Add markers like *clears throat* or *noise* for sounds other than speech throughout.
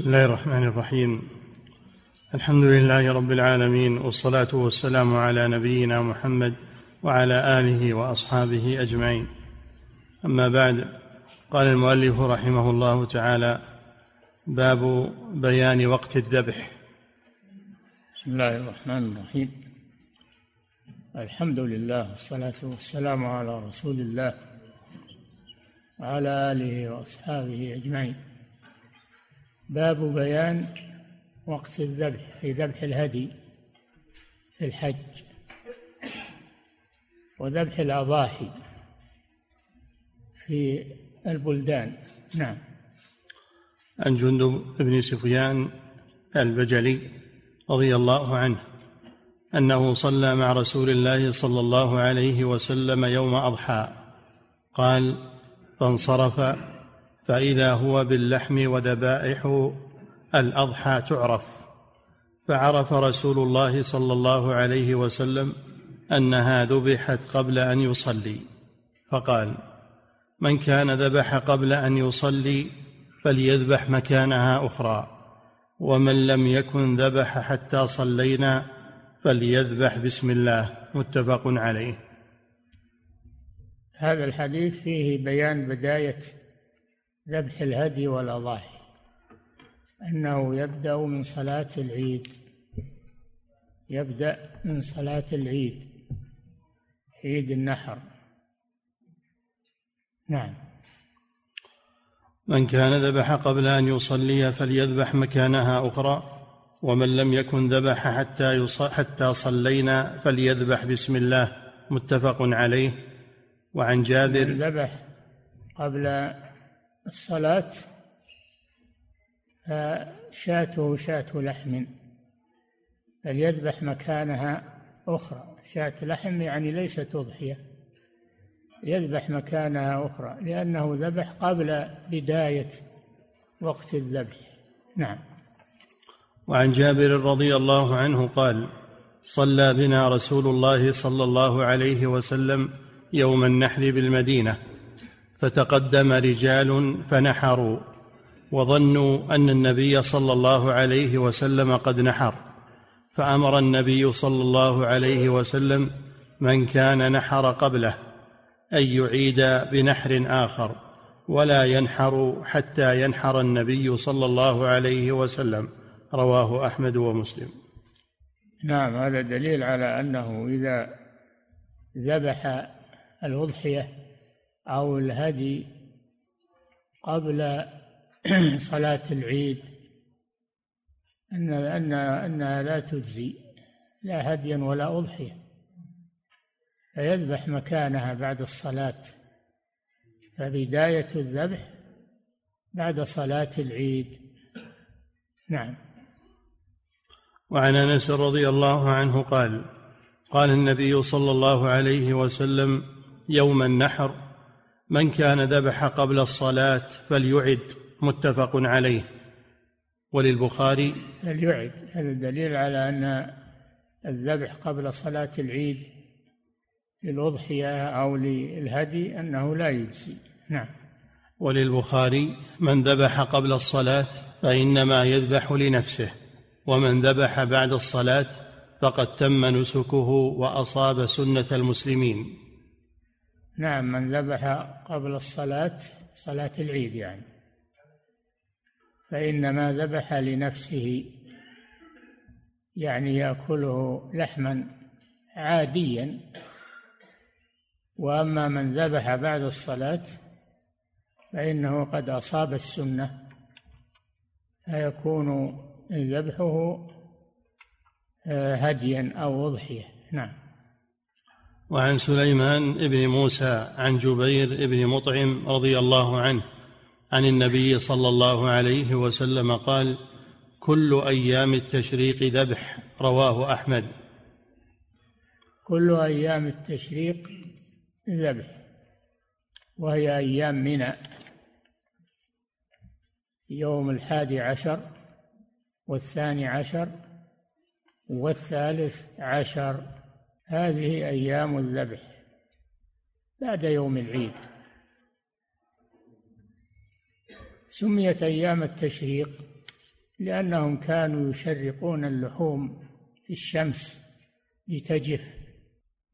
بسم الله الرحمن الرحيم الحمد لله رب العالمين والصلاه والسلام على نبينا محمد وعلى اله واصحابه اجمعين اما بعد قال المؤلف رحمه الله تعالى باب بيان وقت الذبح بسم الله الرحمن الرحيم الحمد لله والصلاة والسلام على رسول الله وعلى آله وأصحابه أجمعين باب بيان وقت الذبح في ذبح الهدي في الحج وذبح الأضاحي في البلدان. نعم. عن جندب بن سفيان البجلي رضي الله عنه أنه صلى مع رسول الله صلى الله عليه وسلم يوم أضحى. قال فانصرف فإذا هو باللحم وذبائح الأضحى تعرف. فعرف رسول الله صلى الله عليه وسلم أنها ذبحت قبل أن يصلي. فقال من كان ذبح قبل أن يصلي فليذبح مكانها أخرى ومن لم يكن ذبح حتى صلينا فليذبح بسم الله. متفق عليه. هذا الحديث فيه بيان بداية ذبح الهدي والأضاحي أنه يبدأ من صلاة العيد يبدأ من صلاة العيد عيد النحر. نعم. من كان ذبح قبل أن يصلي فليذبح مكانها أخرى ومن لم يكن ذبح حتى حتى صلينا فليذبح بسم الله متفق عليه. وعن جابر ذبح قبل الصلاة فشاته شاة لحم فليذبح مكانها أخرى. شاة لحم يعني ليست أضحية يذبح مكانها أخرى لأنه ذبح قبل بداية وقت الذبح. نعم. وعن جابر رضي الله عنه قال صلى بنا رسول الله صلى الله عليه وسلم يوم النحر بالمدينة. فتقدم رجال فنحروا وظنوا أن النبي صلى الله عليه وسلم قد نحر فأمر النبي صلى الله عليه وسلم من كان نحر قبله أن يعيد بنحر آخر ولا ينحر حتى ينحر النبي صلى الله عليه وسلم رواه أحمد ومسلم. نعم هذا دليل على أنه إذا ذبح الأضحية أو الهدي قبل *clears throat* صلاة العيد إن إن انها لا تجزي لا هديا ولا أضحية. فيذبح مكانها بعد الصلاة. فبداية الذبح بعد صلاة العيد. نعم. وعن أنس رضي الله عنه قال قال النبي صلى الله عليه وسلم يوم النحر من كان ذبح قبل الصلاة فليعد متفق عليه. وللبخاري فليعد. هذا دليل على أن الذبح قبل صلاة العيد للأضحية أو للهدي أنه لا يجزي. نعم. وللبخاري من ذبح قبل الصلاة فإنما يذبح لنفسه ومن ذبح بعد الصلاة فقد تم نسكه وأصاب سنة المسلمين. نعم من ذبح قبل الصلاة صلاة العيد يعني. فإنما ذبح لنفسه يعني يأكله لحما عاديا. وأما من ذبح بعد الصلاة فإنه قد أصاب السنة فيكون ذبحه آه، هديا أو أضحية. نعم. وعن سليمان بن موسى عن جبير بن مطعم رضي الله عنه عن النبي صلى الله عليه وسلم قال كل أيام التشريق ذبح رواه أحمد. كل أيام التشريق ذبح وهي أيام منى يوم الحادي عشر والثاني عشر والثالث عشر. هذه أيام الذبح بعد يوم العيد. سميت أيام التشريق لأنهم كانوا يشرقون اللحوم في الشمس لتجف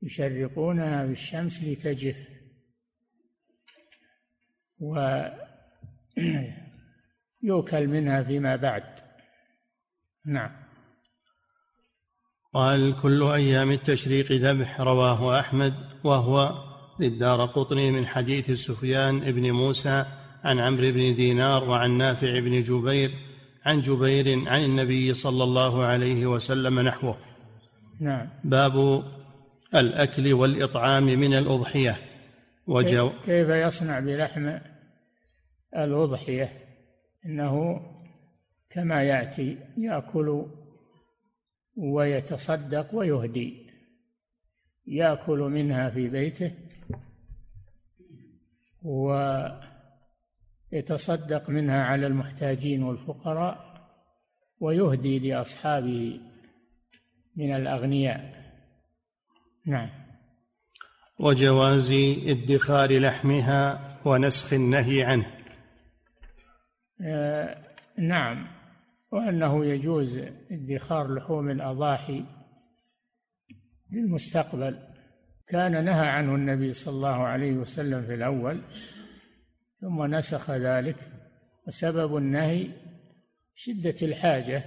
يشرقونها في الشمس لتجف. ويؤكل *clears throat* منها فيما بعد. نعم. قال كل أيام التشريق ذبح رواه أحمد وهو للدار قطني من حديث سفيان بن موسى عن عمرو بن دينار وعن نافع بن جبير عن جبير عن النبي صلى الله عليه وسلم نحوه. نعم. باب الأكل والإطعام من الأضحية. وجو كيف يصنع بلحم الأضحية؟ إنه كما يأتي يأكل ويتصدق ويهدي. يأكل منها في بيته ويتصدق منها على المحتاجين والفقراء ويهدي لأصحابه من الأغنياء. نعم. وجواز ادخار لحمها ونسخ النهي عنه. آه نعم. وأنه يجوز ادخار لحوم الأضاحي للمستقبل كان نهى عنه النبي صلى الله عليه وسلم في الأول ثم نسخ ذلك وسبب النهي شدة الحاجة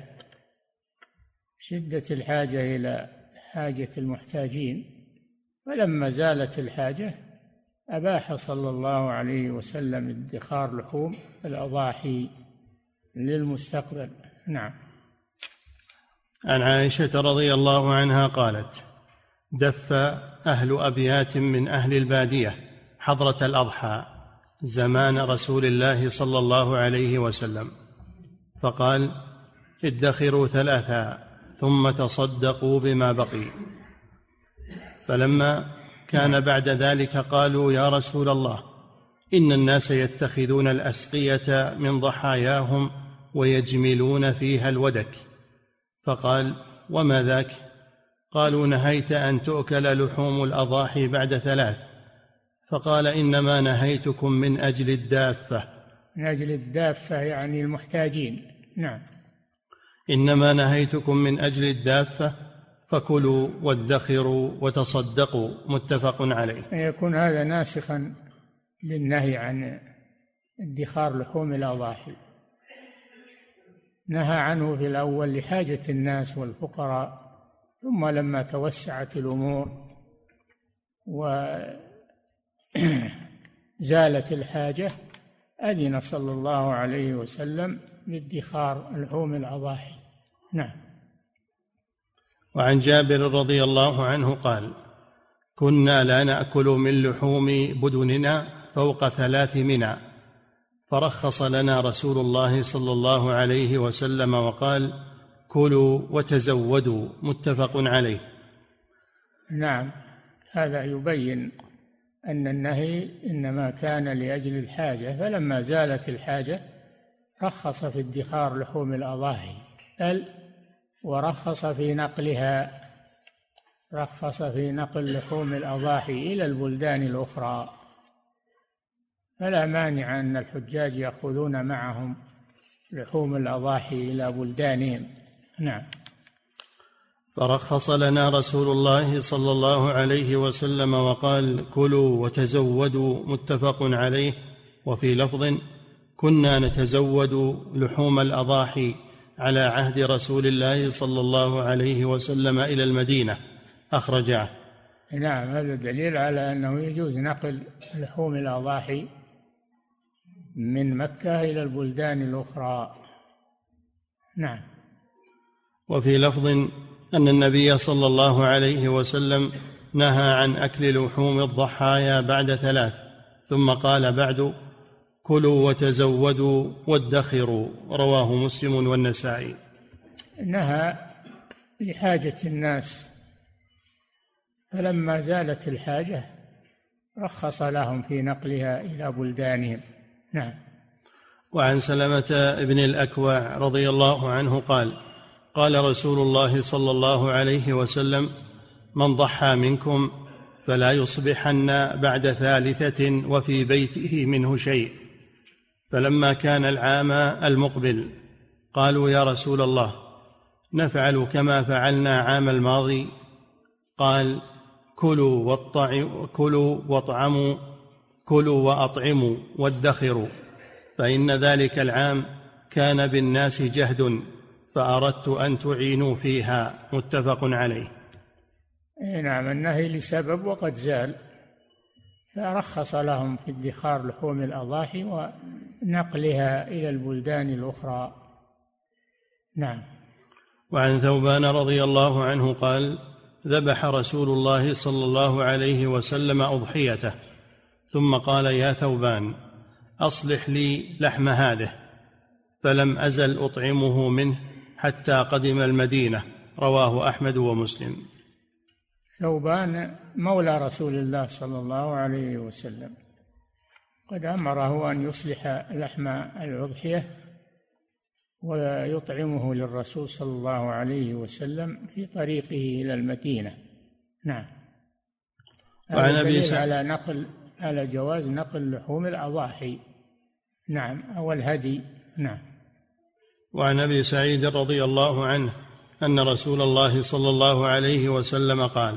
شدة الحاجة إلى حاجة المحتاجين. فلما زالت الحاجة أباح صلى الله عليه وسلم ادخار لحوم الأضاحي للمستقبل. نعم. عن عائشة رضي الله عنها قالت دف أهل أبيات من أهل البادية حضرة الأضحى زمان رسول الله صلى الله عليه وسلم فقال ادخروا ثلاثا ثم تصدقوا بما بقي. فلما كان بعد ذلك قالوا يا رسول الله إن الناس يتخذون الأسقية من ضحاياهم ويجملون فيها الودك. فقال وما ذاك؟ قالوا نهيت أن تؤكل لحوم الأضاحي بعد ثلاث. فقال إنما نهيتكم من أجل الدافة. من أجل الدافة يعني المحتاجين. نعم. إنما نهيتكم من أجل الدافة فكلوا وادخروا وتصدقوا. متفق عليه. يكون هذا ناسخا للنهي عن ادخار لحوم الأضاحي. نهى عنه في الأول لحاجة الناس والفقراء ثم لما توسعت الأمور وزالت *clears throat* الحاجة أذن صلى الله عليه وسلم بادخار لحوم الأضاحي. نعم. وعن جابر رضي الله عنه قال كنا لا نأكل من لحوم بدننا فوق ثلاث منى فرخص لنا رسول الله صلى الله عليه وسلم وقال كلوا وتزودوا متفق عليه. نعم هذا يبين أن النهي إنما كان لأجل الحاجة فلما زالت الحاجة رخص في ادخار لحوم الأضاحي بل ورخص في نقلها رخص في نقل لحوم الأضاحي إلى البلدان الأخرى. فلا مانع أن الحجاج يأخذون معهم لحوم الأضاحي إلى بلدانهم. نعم. فرخص لنا رسول الله صلى الله عليه وسلم وقال كلوا وتزودوا متفق عليه. وفي لفظ كنا نتزود لحوم الأضاحي على عهد رسول الله صلى الله عليه وسلم إلى المدينة. أخرجاه. نعم هذا دليل على أنه يجوز نقل لحوم الأضاحي من مكة إلى البلدان الأخرى. نعم. وفي لفظ أن النبي صلى الله عليه وسلم نهى عن أكل لحوم الضحايا بعد ثلاث ثم قال بعد كلوا وتزودوا وادخروا رواه مسلم والنسائي. نهى لحاجة الناس. فلما زالت الحاجة رخص لهم في نقلها إلى بلدانهم. نعم. وعن سلمة بن الأكوع رضي الله عنه قال قال رسول الله صلى الله عليه وسلم من ضحى منكم فلا يصبحن بعد ثالثة وفي بيته منه شيء. فلما كان العام المقبل قالوا يا رسول الله نفعل كما فعلنا عام الماضي؟ قال كلوا واطعموا كلوا وأطعموا وادخروا فإن ذلك العام كان بالناس جهد فأردت أن تعينوا فيها متفق عليه. نعم النهي لسبب وقد زال فرخص لهم في ادخار لحوم الأضاحي ونقلها إلى البلدان الأخرى. نعم. وعن ثوبان رضي الله عنه قال ذبح رسول الله صلى الله عليه وسلم أضحيته. ثم قال يا ثوبان أصلح لي لحم هذه. فلم أزل أطعمه منه حتى قدم المدينة. رواه أحمد ومسلم. ثوبان مولى رسول الله صلى الله عليه وسلم. قد أمره أن يصلح لحم الأضحية ويطعمه للرسول صلى الله عليه وسلم في طريقه إلى المدينة. نعم. وعن أبي على نقل على جواز نقل لحوم الأضاحي. نعم أو الهدي. نعم. وعن أبي سعيد رضي الله عنه أن رسول الله صلى الله عليه وسلم قال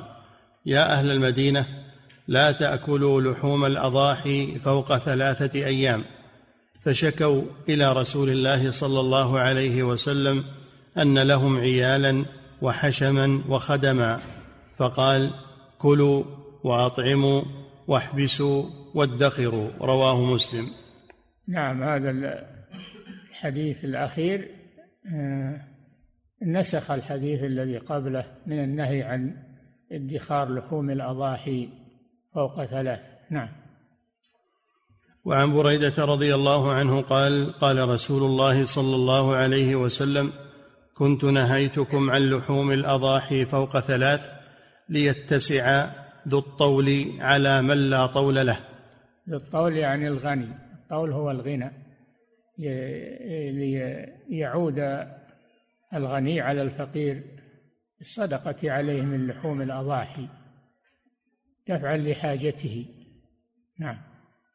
يا أهل المدينة لا تأكلوا لحوم الأضاحي فوق ثلاثة أيام. فشكوا إلى رسول الله صلى الله عليه وسلم أن لهم عيالا وحشما وخدما فقال كلوا وأطعموا واحبسوا وادخروا رواه مسلم. نعم هذا الحديث الأخير آه، نسخ الحديث الذي قبله من النهي عن ادخار لحوم الأضاحي فوق ثلاث. نعم. وعن بريدة رضي الله عنه قال قال رسول الله صلى الله عليه وسلم كنت نهيتكم عن لحوم الأضاحي فوق ثلاث ليتسع ذو الطول على من لا طول له. ذو الطول يعني الغني. الطول هو الغنى. ليعود الغني على الفقير الصدقة عليه من لحوم الأضاحي دفعا لحاجته. نعم.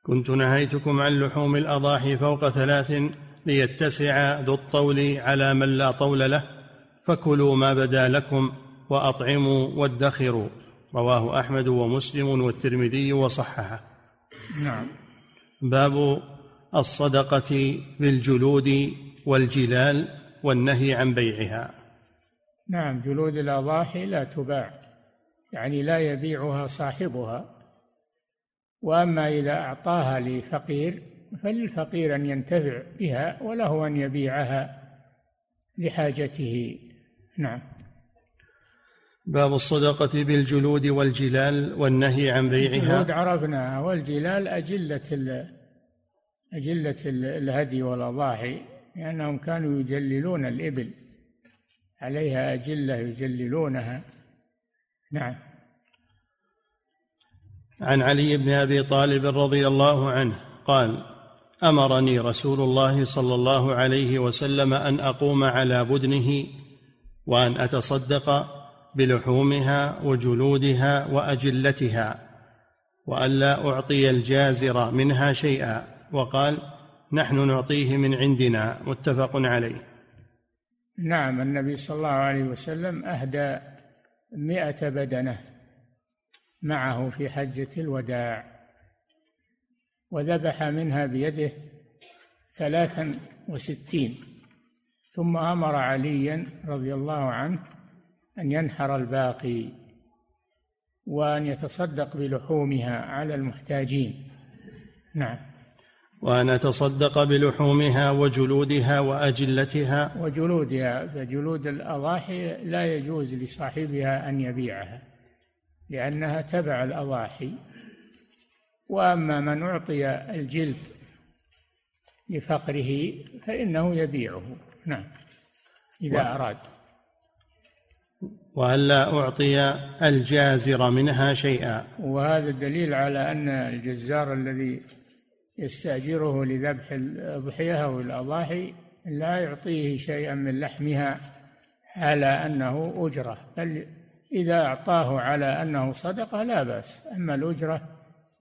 كنت نهيتكم عن لحوم الأضاحي فوق ثلاث ليتسع ذو الطول على من لا طول له فكلوا ما بدا لكم وأطعموا وادخروا. رواه أحمد ومسلم والترمذي وصححه. نعم. باب الصدقة بالجلود والجلال والنهي عن بيعها. نعم جلود الأضاحي لا تباع يعني لا يبيعها صاحبها. وأما إذا أعطاها لفقير فللفقير أن ينتفع بها وله أن يبيعها لحاجته. نعم. باب الصدقة بالجلود والجلال والنهي عن بيعها. الجلود عرفناها والجلال أجلة أجلة الهدي والأضاحي لأنهم كانوا يجللون الإبل. عليها أجلة يجللونها. نعم. عن علي بن أبي طالب رضي الله عنه قال أمرني رسول الله صلى الله عليه وسلم أن أقوم على بدنه وأن أتصدق بلحومها وجلودها وأجلتها والا أعطي الجازر منها شيئا وقال نحن نعطيه من عندنا متفق عليه. نعم النبي صلى الله عليه وسلم أهدى مائه بدنة معه في حجة الوداع وذبح منها بيده ثلاثا وستين ثم أمر عليا رضي الله عنه أن ينحر الباقي وأن يتصدق بلحومها على المحتاجين. نعم. وأن أتصدق بلحومها وجلودها وأجلتها. وجلودها فجلود الأضاحي لا يجوز لصاحبها أن يبيعها لأنها تبع الأضاحي. وأما من أعطي الجلد لفقره فإنه يبيعه. نعم. إذا و... أراد. وألا أعطي الجازر منها شيئا. وهذا دليل على أن الجزار الذي يستأجره لذبح الأضحية أو الأضاحي لا يعطيه شيئا من لحمها على أنه أجرة. بل إذا أعطاه على أنه صدقة لا بأس. أما الأجرة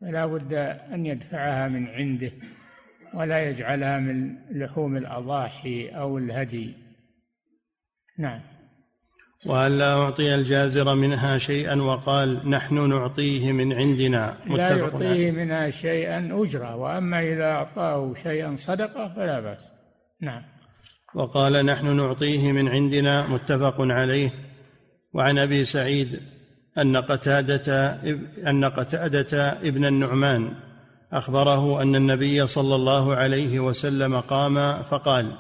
فلا بد أن يدفعها من عنده ولا يجعلها من لحوم الأضاحي أو الهدي. نعم. وألا أعطي الجازر منها شيئا وقال نحن نعطيه من عندنا. لا يعطيه منها شيئا أجرة وأما إذا أعطاه شيئا صدقة فلا بأس. نعم. وقال نحن نعطيه من عندنا متفق عليه. وعن أبي سعيد أن قتادة أن قتادة ابن النعمان أخبره أن النبي صلى الله عليه وسلم قام فقال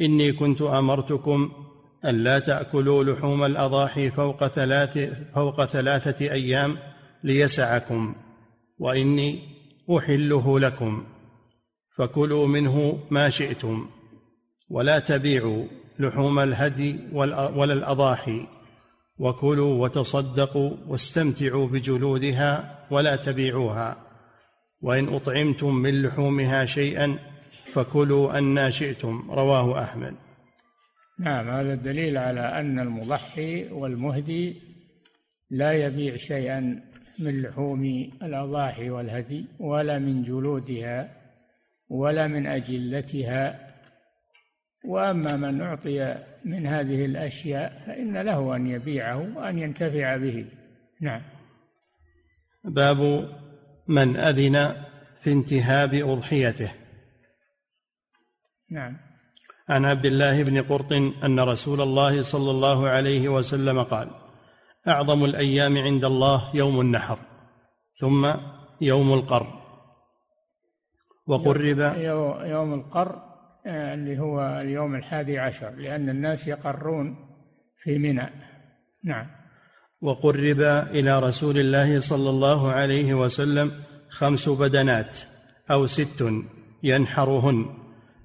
إني كنت أمرتكم أن لا تأكلوا لحوم الأضاحي فوق ثلاث فوق ثلاثة أيام ليسعكم وإني أحله لكم فكلوا منه ما شئتم ولا تبيعوا لحوم الهدي ولا الاضاحي وكلوا وتصدقوا واستمتعوا بجلودها ولا تبيعوها وإن أطعمتم من لحومها شيئا فكلوا أن شئتم رواه أحمد. نعم هذا الدليل على أن المضحي والمهدي لا يبيع شيئا من لحوم الأضاحي والهدي ولا من جلودها ولا من أجلتها. وأما من أعطي من هذه الأشياء فإن له أن يبيعه وأن ينتفع به. نعم. باب من أذن في انتهاب أضحيته. نعم. عن عبد الله بن قرط أن رسول الله صلى الله عليه وسلم قال أعظم الأيام عند الله يوم النحر ثم يوم القر. وقرب يوم القر اللي هو اليوم الحادي عشر لأن الناس يقرون في منى. نعم. وقرب إلى رسول الله صلى الله عليه وسلم خمس بدنات أو ست ينحرهن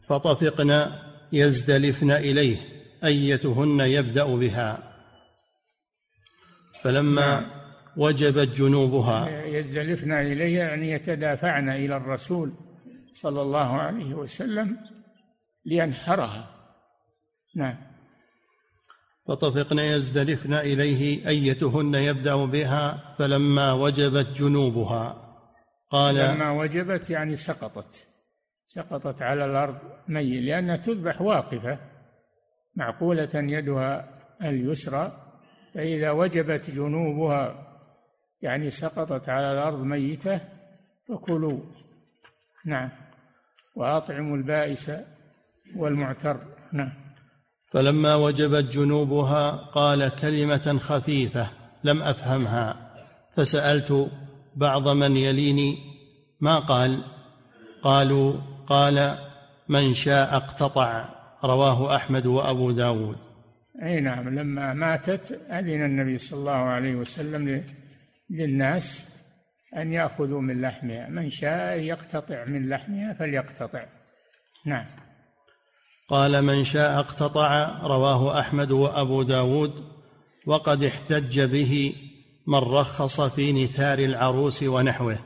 فطفقن يزدلفن إليه أيتهن يبدأ بها. فلما نعم. وجبت جنوبها. يزدلفن إليه يعني يتدافعن إلى الرسول صلى الله عليه وسلم لينحرها. نعم. فطفقن يزدلفن إليه أيتهن يبدأ بها. فلما وجبت جنوبها قال لما وجبت يعني سقطت. سقطت على الأرض مي لأنها تذبح واقفة معقولة يدها اليسرى فإذا وجبت جنوبها يعني سقطت على الأرض ميتة فكلوا. نعم. وأطعموا البائس والمعتر. نعم. فلما وجبت جنوبها قال كلمة خفيفة لم أفهمها فسألت بعض من يليني ما قال؟ قالوا قال من شاء اقتطع. رواه أحمد وأبو داود. أي نعم لما ماتت أذن النبي صلى الله عليه وسلم للناس أن يأخذوا من لحمها. من شاء يقتطع من لحمها فليقتطع. نعم. قال من شاء اقتطع. رواه أحمد وأبو داود. وقد احتج به من رخص في نثار العروس ونحوه.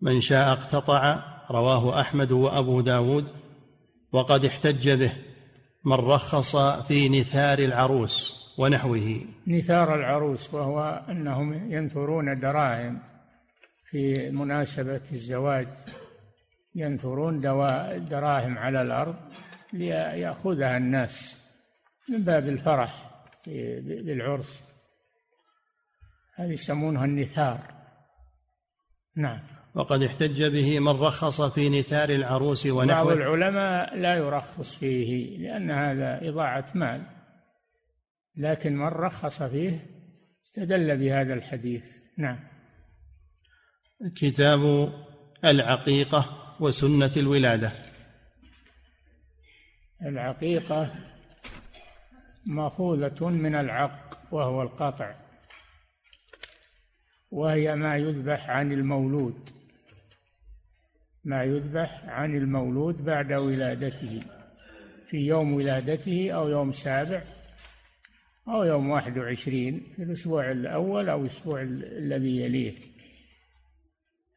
من شاء اقتطع رواه أحمد وأبو داود وقد احتج به من رخص في نثار العروس ونحوه. نثار العروس وهو أنهم ينثرون دراهم في مناسبة الزواج. ينثرون دراهم على الأرض ليأخذها الناس من باب الفرح بالعرس. هذه يسمونها النثار. نعم. وقد احتج به من رخص في نثار العروس ونحوه. بعض العلماء لا يرخص فيه لأن هذا إضاعة مال. لكن من رخص فيه استدل بهذا الحديث. نعم. كتاب العقيقة وسنة الولادة. العقيقة مأخوذة من العق وهو القطع وهي ما يذبح عن المولود. ما يذبح عن المولود بعد ولادته في يوم ولادته أو يوم سابع أو يوم واحد وعشرين في الأسبوع الأول أو الأسبوع الذي يليه.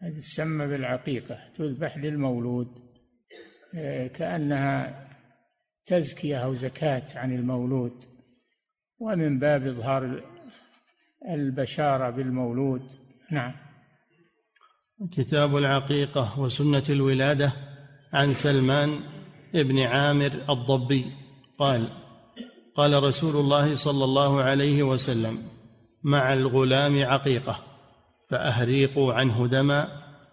هذه تسمى بالعقيقة تذبح للمولود. آه، كأنها تزكية أو زكاة عن المولود. ومن باب إظهار البشارة بالمولود. نعم. كتاب العقيقة وسنة الولادة عن سلمان بن عامر الضبي. قال قال رسول الله صلى الله عليه وسلم مع الغلام عقيقة فأهريقوا عنه دما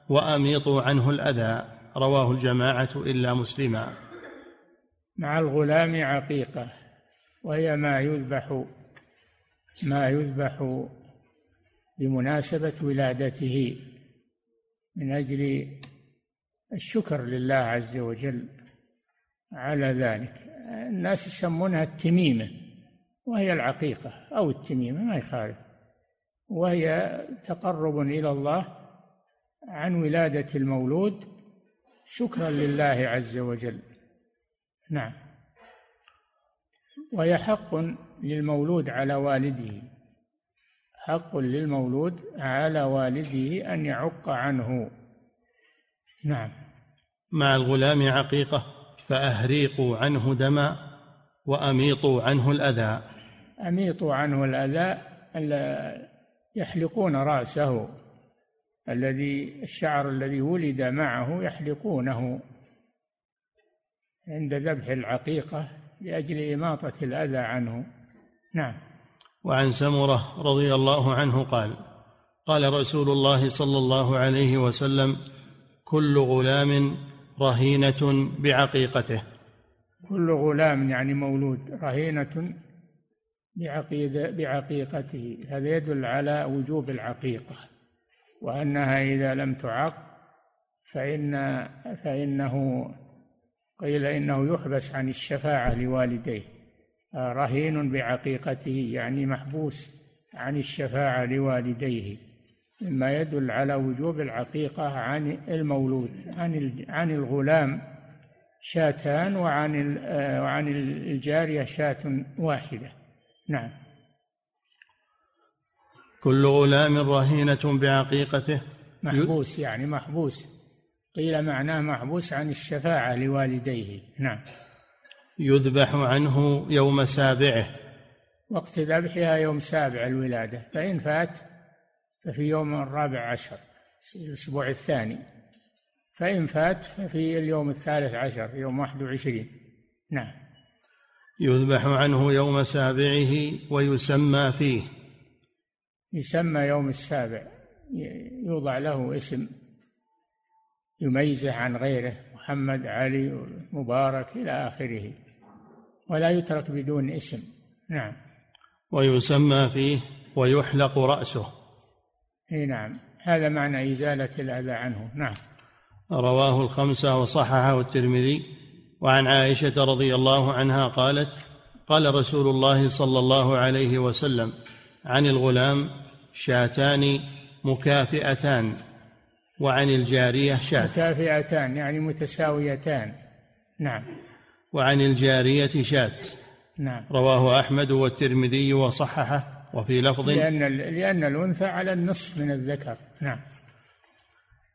وأميطوا عنه الأذى. رواه الجماعة إلا مسلما. مع الغلام عقيقة وهي ما يذبح ما يذبح بمناسبة ولادته. من أجل الشكر لله عز وجل على ذلك. الناس يسمونها التميمة وهي العقيقة أو التميمة ما يخالف. وهي تقرب إلى الله عن ولادة المولود شكرا لله عز وجل. نعم. وهي حق للمولود على والده. حق للمولود على والده أن يعق عنه. نعم. مع الغلام عقيقة فأهريقوا عنه دما وأميطوا عنه الأذى. أميطوا عنه الأذى يحلقون رأسه. الذي الشعر الذي ولد معه يحلقونه. عند ذبح العقيقة لأجل إماطة الأذى عنه. نعم. وعن سمرة رضي الله عنه قال قال رسول الله صلى الله عليه وسلم كل غلام رهينة بعقيقته. كل غلام يعني مولود رهينة بعقيدة بعقيقته. هذا يدل على وجوب العقيقة وأنها إذا لم تعق فإن فإنه قيل إنه يحبس عن الشفاعة لوالديه. رهين بعقيقته يعني محبوس عن الشفاعة لوالديه مما يدل على وجوب العقيقة عن المولود عن عن الغلام شاتان وعن وعن الجارية شاة واحدة. نعم. كل غلام رهينة بعقيقته. محبوس يعني محبوس. قيل معناه محبوس عن الشفاعة لوالديه. نعم. يذبح عنه يوم سابعه. وقت ذبحها يوم سابع الولادة فإن فات ففي يوم الرابع عشر الأسبوع الثاني. فإن فات ففي اليوم الثالث عشر يوم واحد وعشرين. نعم. يذبح عنه يوم سابعه ويسمى فيه. يسمى يوم السابع. يوضع له اسم يميزه عن غيره محمد علي مبارك إلى آخره. ولا يترك بدون اسم. نعم. ويسمى فيه ويحلق رأسه. إي نعم. هذا معنى إزالة الأذى عنه. نعم. رواه الخمسة وصححه الترمذي. وعن عائشة رضي الله عنها قالت قال رسول الله صلى الله عليه وسلم عن الغلام شاتان مكافئتان. وعن الجارية شاة مكافئتان يعني متساويتان. نعم. وعن الجارية شاة. نعم. رواه أحمد والترمذي وصححه وفي لفظ لأن لأن الأنثى على النصف من الذكر. نعم.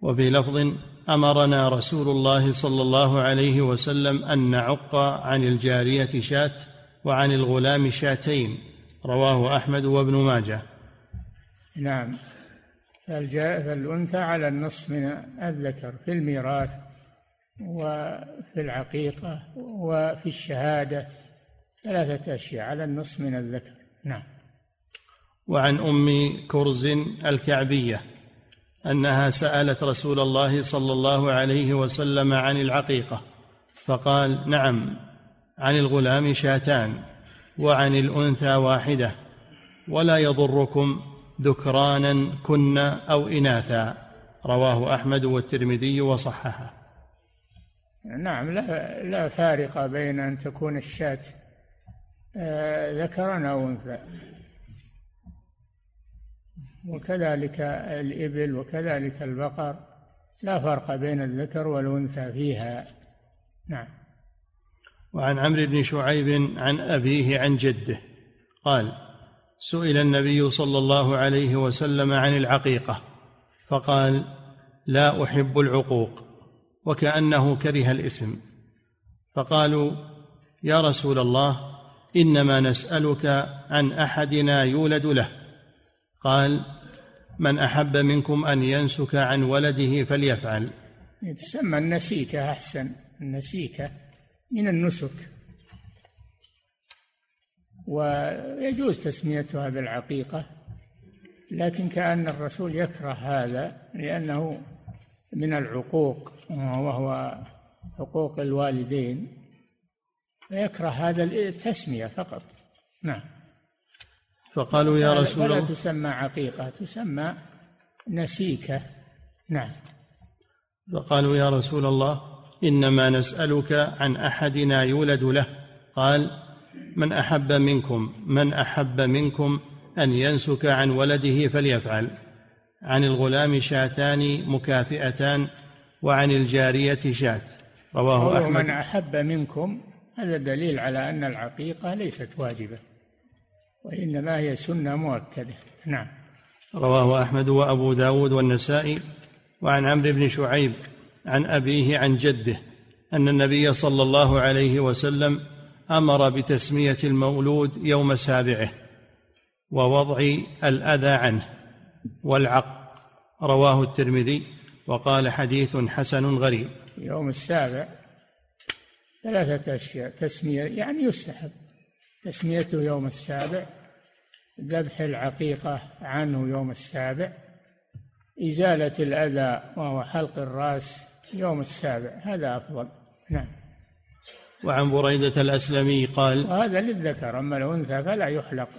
وفي لفظ أمرنا رسول الله صلى الله عليه وسلم أن نعق عن الجارية شاة وعن الغلام شاتين. رواه أحمد وابن ماجه. نعم. فالأنثى على النصف من الذكر في الميراث. وفي العقيقة وفي الشهادة ثلاثة أشياء على النصف من الذكر. نعم. وعن أم كرز الكعبية أنها سألت رسول الله صلى الله عليه وسلم عن العقيقة فقال نعم عن الغلام شاتان وعن الأنثى واحدة ولا يضركم ذكرانا كن أو إناثا رواه أحمد والترمذي وصححه. نعم لا لا فارق بين أن تكون الشاة آه، ذكرا أو أنثى. وكذلك الإبل وكذلك البقر لا فرق بين الذكر والأنثى فيها. نعم. وعن عمرو بن شعيب عن أبيه عن جده قال سئل النبي صلى الله عليه وسلم عن العقيقة فقال لا أحب العقوق. وكأنه كره الاسم. فقالوا يا رسول الله إنما نسألك عن أحدنا يولد له. قال من أحب منكم أن ينسك عن ولده فليفعل. تسمى النسيكه أحسن. النسيكه من النسك. ويجوز تسميتها بالعقيقه لكن كأن الرسول يكره هذا لأنه من العقوق وهو حقوق الوالدين فيكره هذا التسمية فقط. نعم. فقالوا يا رسول الله تسمى عقيقة تسمى نسيكة. نعم. فقالوا يا رسول الله إنما نسألك عن أحدنا يولد له. قال من أحب منكم من أحب منكم أن ينسك عن ولده فليفعل. عن الغلام شاتان مكافئتان وعن الجارية شاة رواه أحمد. من أحب منكم هذا دليل على أن العقيقة ليست واجبة وإنما هي سنة مؤكدة. نعم. رواه أحمد وأبو داود والنسائي وعن عمرو بن شعيب عن أبيه عن جده أن النبي صلى الله عليه وسلم أمر بتسمية المولود يوم سابعه ووضع الأذى عنه. والعق. رواه الترمذي وقال حديث حسن غريب. يوم السابع ثلاثة أشياء. تسمية يعني يستحب. تسميته يوم السابع ذبح العقيقة عنه يوم السابع إزالة الأذى وهو حلق الرأس يوم السابع. هذا أفضل. نعم. وعن بريدة الأسلمي قال وهذا للذكر أما الأنثى فلا يحلق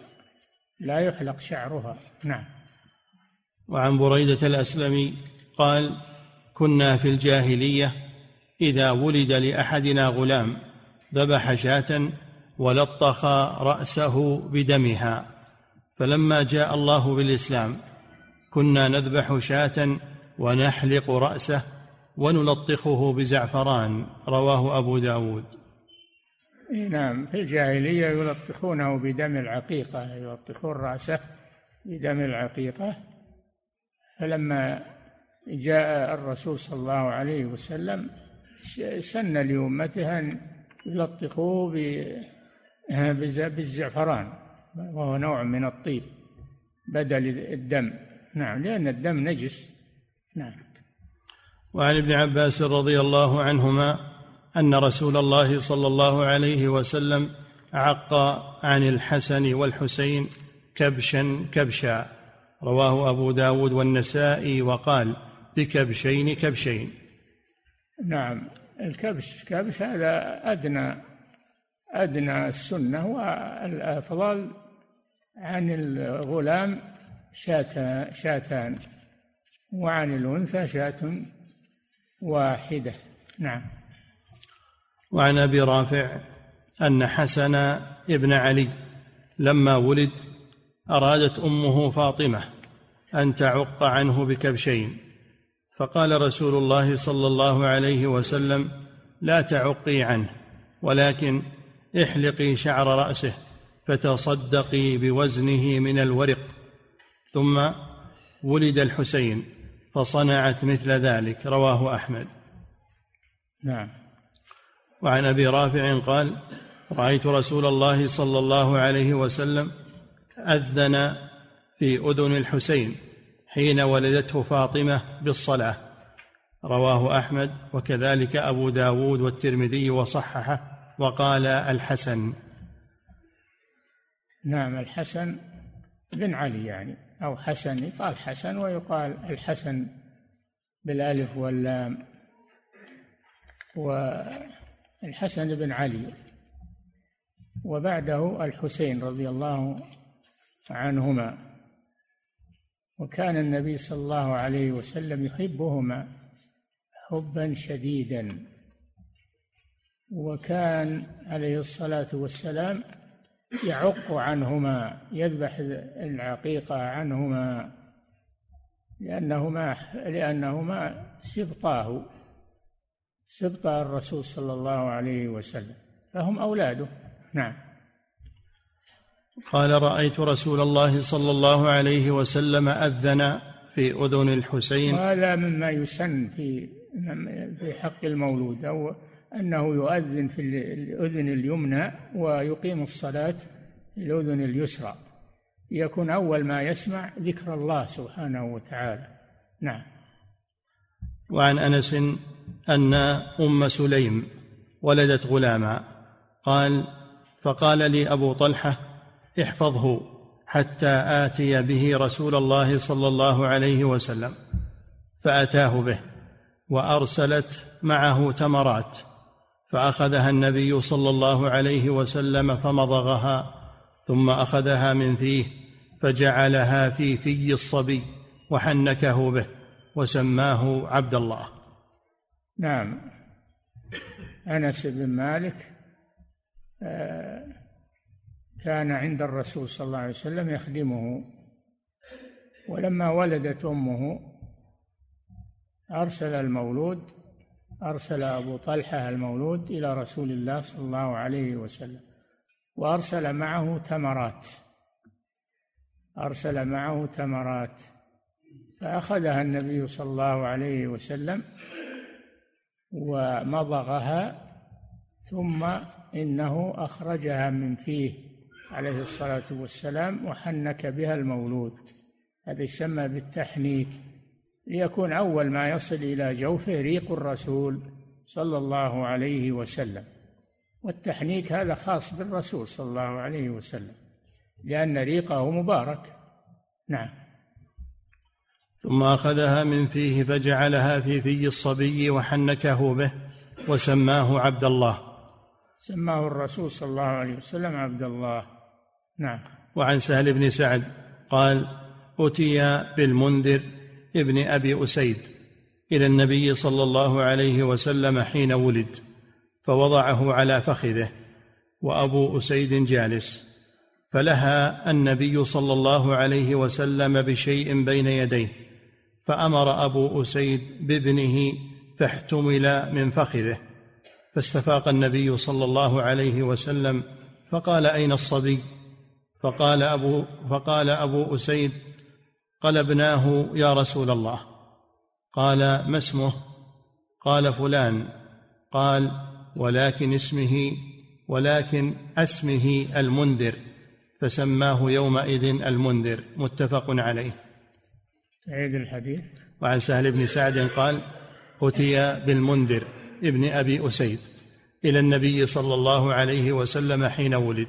لا يحلق شعرها. نعم. وعن بريدة الأسلمي قال كنا في الجاهلية إذا ولد لأحدنا غلام ذبح شاة ولطخ رأسه بدمها فلما جاء الله بالإسلام كنا نذبح شاة ونحلق رأسه ونلطخه بزعفران رواه أبو داود. نعم في الجاهلية يلطخونه بدم العقيقة يلطخون رأسه بدم العقيقة. فلما جاء الرسول صلى الله عليه وسلم سن لأمته أن يلطخوه بالزعفران وهو نوع من الطيب بدل الدم. نعم لأن الدم نجس. نعم. وعن ابن عباس رضي الله عنهما أن رسول الله صلى الله عليه وسلم عق عن الحسن والحسين كبشا كبشا. رواه أبو داود والنسائي وقال بكبشين كبشين. نعم الكبش كبش هذا أدنى أدنى السنة والأفضل عن الغلام شاتان وعن الأنثى شاة واحدة. نعم. وعن أبي رافع أن حسن ابن علي لما ولد أرادت أمه فاطمة أن تعق عنه بكبشين. فقال رسول الله صلى الله عليه وسلم لا تعقي عنه ولكن احلقي شعر رأسه فتصدقي بوزنه من الورق. ثم ولد الحسين فصنعت مثل ذلك رواه أحمد. نعم. وعن أبي رافع قال رأيت رسول الله صلى الله عليه وسلم أذن في أذن الحسين حين ولدته فاطمة بالصلاة. رواه أحمد وكذلك أبو داود والترمذي وصححه وقال الحسن. نعم الحسن بن علي يعني أو حسن يقال حسن ويقال الحسن بالألف واللام. و الحسن بن علي وبعده الحسين رضي الله عنهما. وكان النبي صلى الله عليه وسلم يحبهما حبا شديدا. وكان عليه الصلاة والسلام يعق عنهما يذبح العقيقه عنهما لأنهما لأنهما سبطاه سبط الرسول صلى الله عليه وسلم فهم أولاده. نعم. قال رأيت رسول الله صلى الله عليه وسلم أذن في أذن الحسين. وهذا مما يسن في في حق المولود أو أنه يؤذن في الأذن اليمنى ويقيم الصلاة في الأذن اليسرى. يكون أول ما يسمع ذكر الله سبحانه وتعالى. نعم. وعن أنس أن أم سليم ولدت غلاما. قال فقال لي أبو طلحة احفظه حتى آتي به رسول الله صلى الله عليه وسلم فأتاه به وأرسلت معه تمرات فأخذها النبي صلى الله عليه وسلم فمضغها ثم أخذها من فيه فجعلها في في الصبي وحنكه به وسماه عبد الله. نعم. أنس بن مالك آه، كان عند الرسول صلى الله عليه وسلم يخدمه. ولما ولدت أمه أرسل المولود أرسل أبو طلحة المولود إلى رسول الله صلى الله عليه وسلم وأرسل معه تمرات. أرسل معه تمرات. فأخذها النبي صلى الله عليه وسلم ومضغها ثم إنه أخرجها من فيه. عليه الصلاة والسلام وحنك بها المولود. هذا يسمى بالتحنيك. ليكون أول ما يصل إلى جوفه ريق الرسول صلى الله عليه وسلم. والتحنيك هذا خاص بالرسول صلى الله عليه وسلم لأن ريقه مبارك. نعم. ثم أخذها من فيه فجعلها في في الصبي وحنكه به وسماه عبد الله. سماه الرسول صلى الله عليه وسلم عبد الله. نعم. وعن سهل بن سعد قال اتي بالمنذر ابن أبي أسيد إلى النبي صلى الله عليه وسلم حين ولد فوضعه على فخذه وأبو أسيد جالس فلها النبي صلى الله عليه وسلم بشيء بين يديه فأمر أبو أسيد بابنه فاحتمل من فخذه فاستفاق النبي صلى الله عليه وسلم فقال أين الصبي؟ فقال أبو فقال أبو أسيد قلبناه يا رسول الله. قال ما اسمه؟ قال فلان. قال ولكن اسمه ولكن اسمه المنذر فسماه يومئذ المنذر. متفق عليه. تعيد الحديث. وعن سهل بن سعد قال أتي بالمنذر ابن أبي أسيد إلى النبي صلى الله عليه وسلم حين ولد.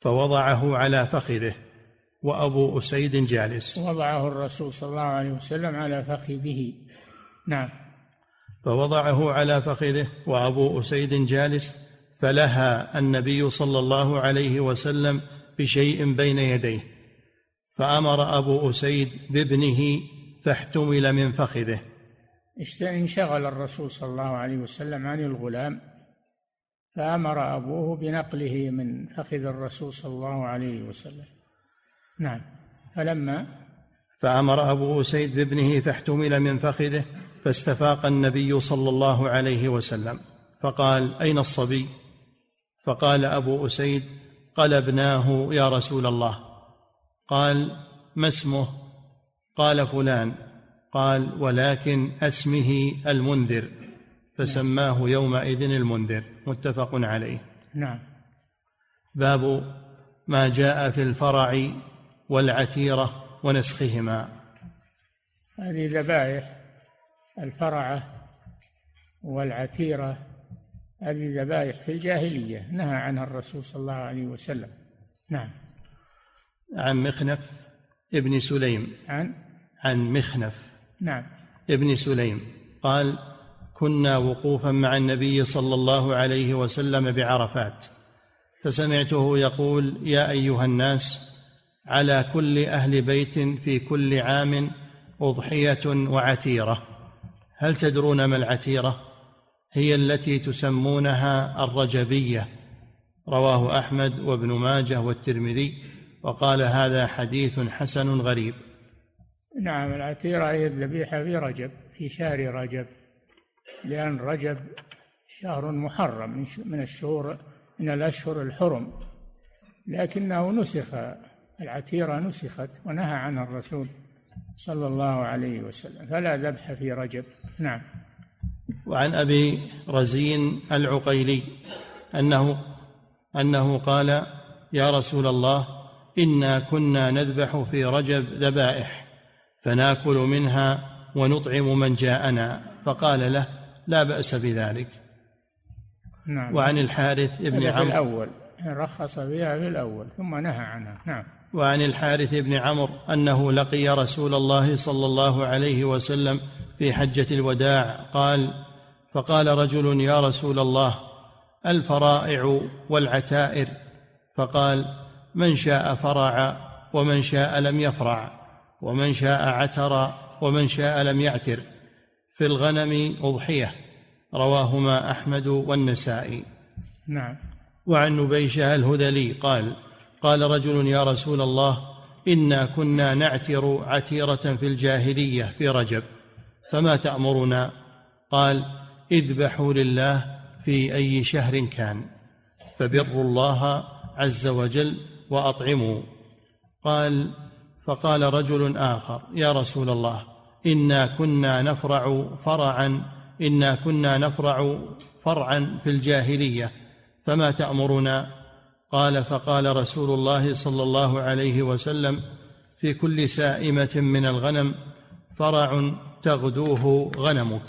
فوضعه على فخذه وأبو أسيد جالس. وضعه الرسول صلى الله عليه وسلم على فخذه. نعم. فوضعه على فخذه وأبو أسيد جالس فلها النبي صلى الله عليه وسلم بشيء بين يديه فأمر أبو أسيد بابنه فاحتمل من فخذه. انشغل الرسول صلى الله عليه وسلم عن الغلام فأمر أبوه بنقله من فخذ الرسول صلى الله عليه وسلم. نعم. فلما فأمر ابو اسيد بابنه فاحتمل من فخذه فاستفاق النبي صلى الله عليه وسلم. فقال أين الصبي؟ فقال أبو أسيد قلبناه يا رسول الله. قال ما اسمه؟ قال فلان. قال ولكن اسمه المنذر. فسماه يومئذ المنذر متفق عليه. نعم. باب ما جاء في الفرع والعتيرة ونسخهما. هذه ذبائح الفرعه والعتيرة هذه ذبائح في الجاهلية نهى عنها الرسول صلى الله عليه وسلم. نعم. عن مخنف ابن سليم. عن؟ عن مخنف. نعم. ابن سليم. قال كنا وقوفا مع النبي صلى الله عليه وسلم بعرفات فسمعته يقول يا أيها الناس على كل أهل بيت في كل عام أضحية وعتيرة. هل تدرون ما العتيرة؟ هي التي تسمونها الرجبية. رواه أحمد وابن ماجه والترمذي وقال هذا حديث حسن غريب. نعم العتيرة هي الذبيحة في رجب في شهر رجب. لأن رجب شهر محرم من الشهور من الأشهر الحرم. لكنه نسخ العتيرة نسخت ونهى عنها الرسول صلى الله عليه وسلم. فلا ذبح في رجب. نعم. وعن أبي رزين العقيلي أنه أنه قال يا رسول الله إنا كنا نذبح في رجب ذبائح فناكل منها ونطعم من جاءنا. فقال له لا بأس بذلك. نعم. وعن الحارث بن عمرو. الأول. رخص بها في الأول ثم نهى عنها. نعم. وعن الحارث بن عمرو أنه لقي رسول الله صلى الله عليه وسلم في حجة الوداع قال فقال رجل يا رسول الله الفرائع والعتائر. فقال من شاء فرع ومن شاء لم يفرع ومن شاء عتر ومن شاء لم يعتر. في الغنم أضحية. رواهما أحمد والنسائي. نعم. وعن نبيشة الهذلي قال قال رجل يا رسول الله إنا كنا نعتر عتيرة في الجاهلية في رجب فما تأمرنا؟ قال اذبحوا لله في أي شهر كان فبروا الله عز وجل وأطعموا. قال فقال رجل آخر يا رسول الله انا كنا نفرع فرعا انا كنا نفرع فرعا في الجاهليه فما تامرنا؟ قال فقال رسول الله صلى الله عليه وسلم في كل سائمه من الغنم فرع تغدوه غنمك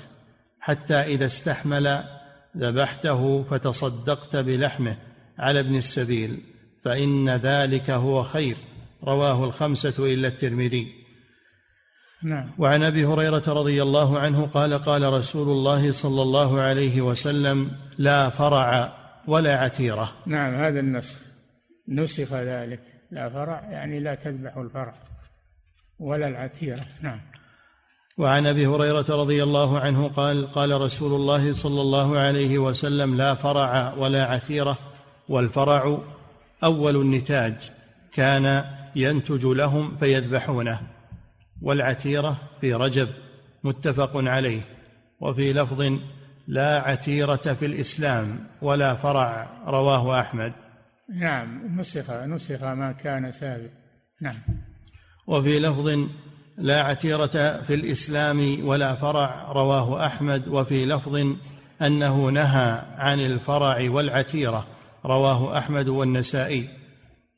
حتى اذا استحمل ذبحته فتصدقت بلحمه على ابن السبيل فان ذلك هو خير. رواه الخمسة الا الترمذي. نعم. وعن أبي هريرة رضي الله عنه قال قال رسول الله صلى الله عليه وسلم لا فرع ولا عتيرة. نعم هذا النسخ. نسخ ذلك. لا فرع يعني لا تذبح الفرع ولا العتيرة. نعم. وعن أبي هريرة رضي الله عنه قال قال رسول الله صلى الله عليه وسلم لا فرع ولا عتيرة والفرع أول النتاج. كان ينتج لهم فيذبحونه. والعتيرة في رجب متفق عليه. وفي لفظ لا عتيرة في الإسلام ولا فرع رواه أحمد. نعم نسخ نسخ ما كان سابق. نعم. وفي لفظ لا عتيرة في الإسلام ولا فرع رواه أحمد. وفي لفظ أنه نهى عن الفرع والعتيرة رواه أحمد والنسائي.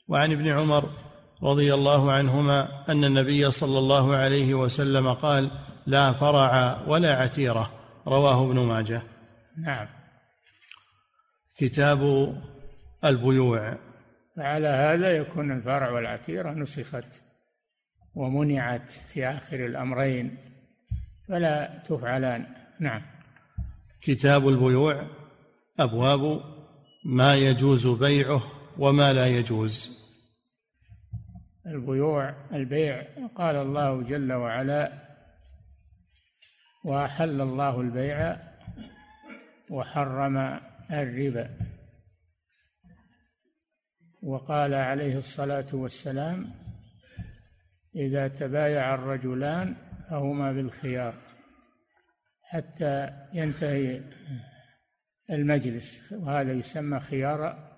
وعن ابن عمر رضي الله عنهما أن النبي صلى الله عليه وسلم قال لا فرع ولا عتيرة رواه ابن ماجه. نعم. كتاب البيوع. فعلى هذا يكون الفرع والعتيرة نسخت ومنعت في آخر الأمرين. فلا تفعلان. نعم. كتاب البيوع أبواب ما يجوز بيعه وما لا يجوز. البيوع البيع. قال الله جل وعلا وأحل الله البيع وحرم الربا. وقال عليه الصلاة والسلام إذا تبايع الرجلان فهما بالخيار حتى ينتهي المجلس. وهذا يسمى خيار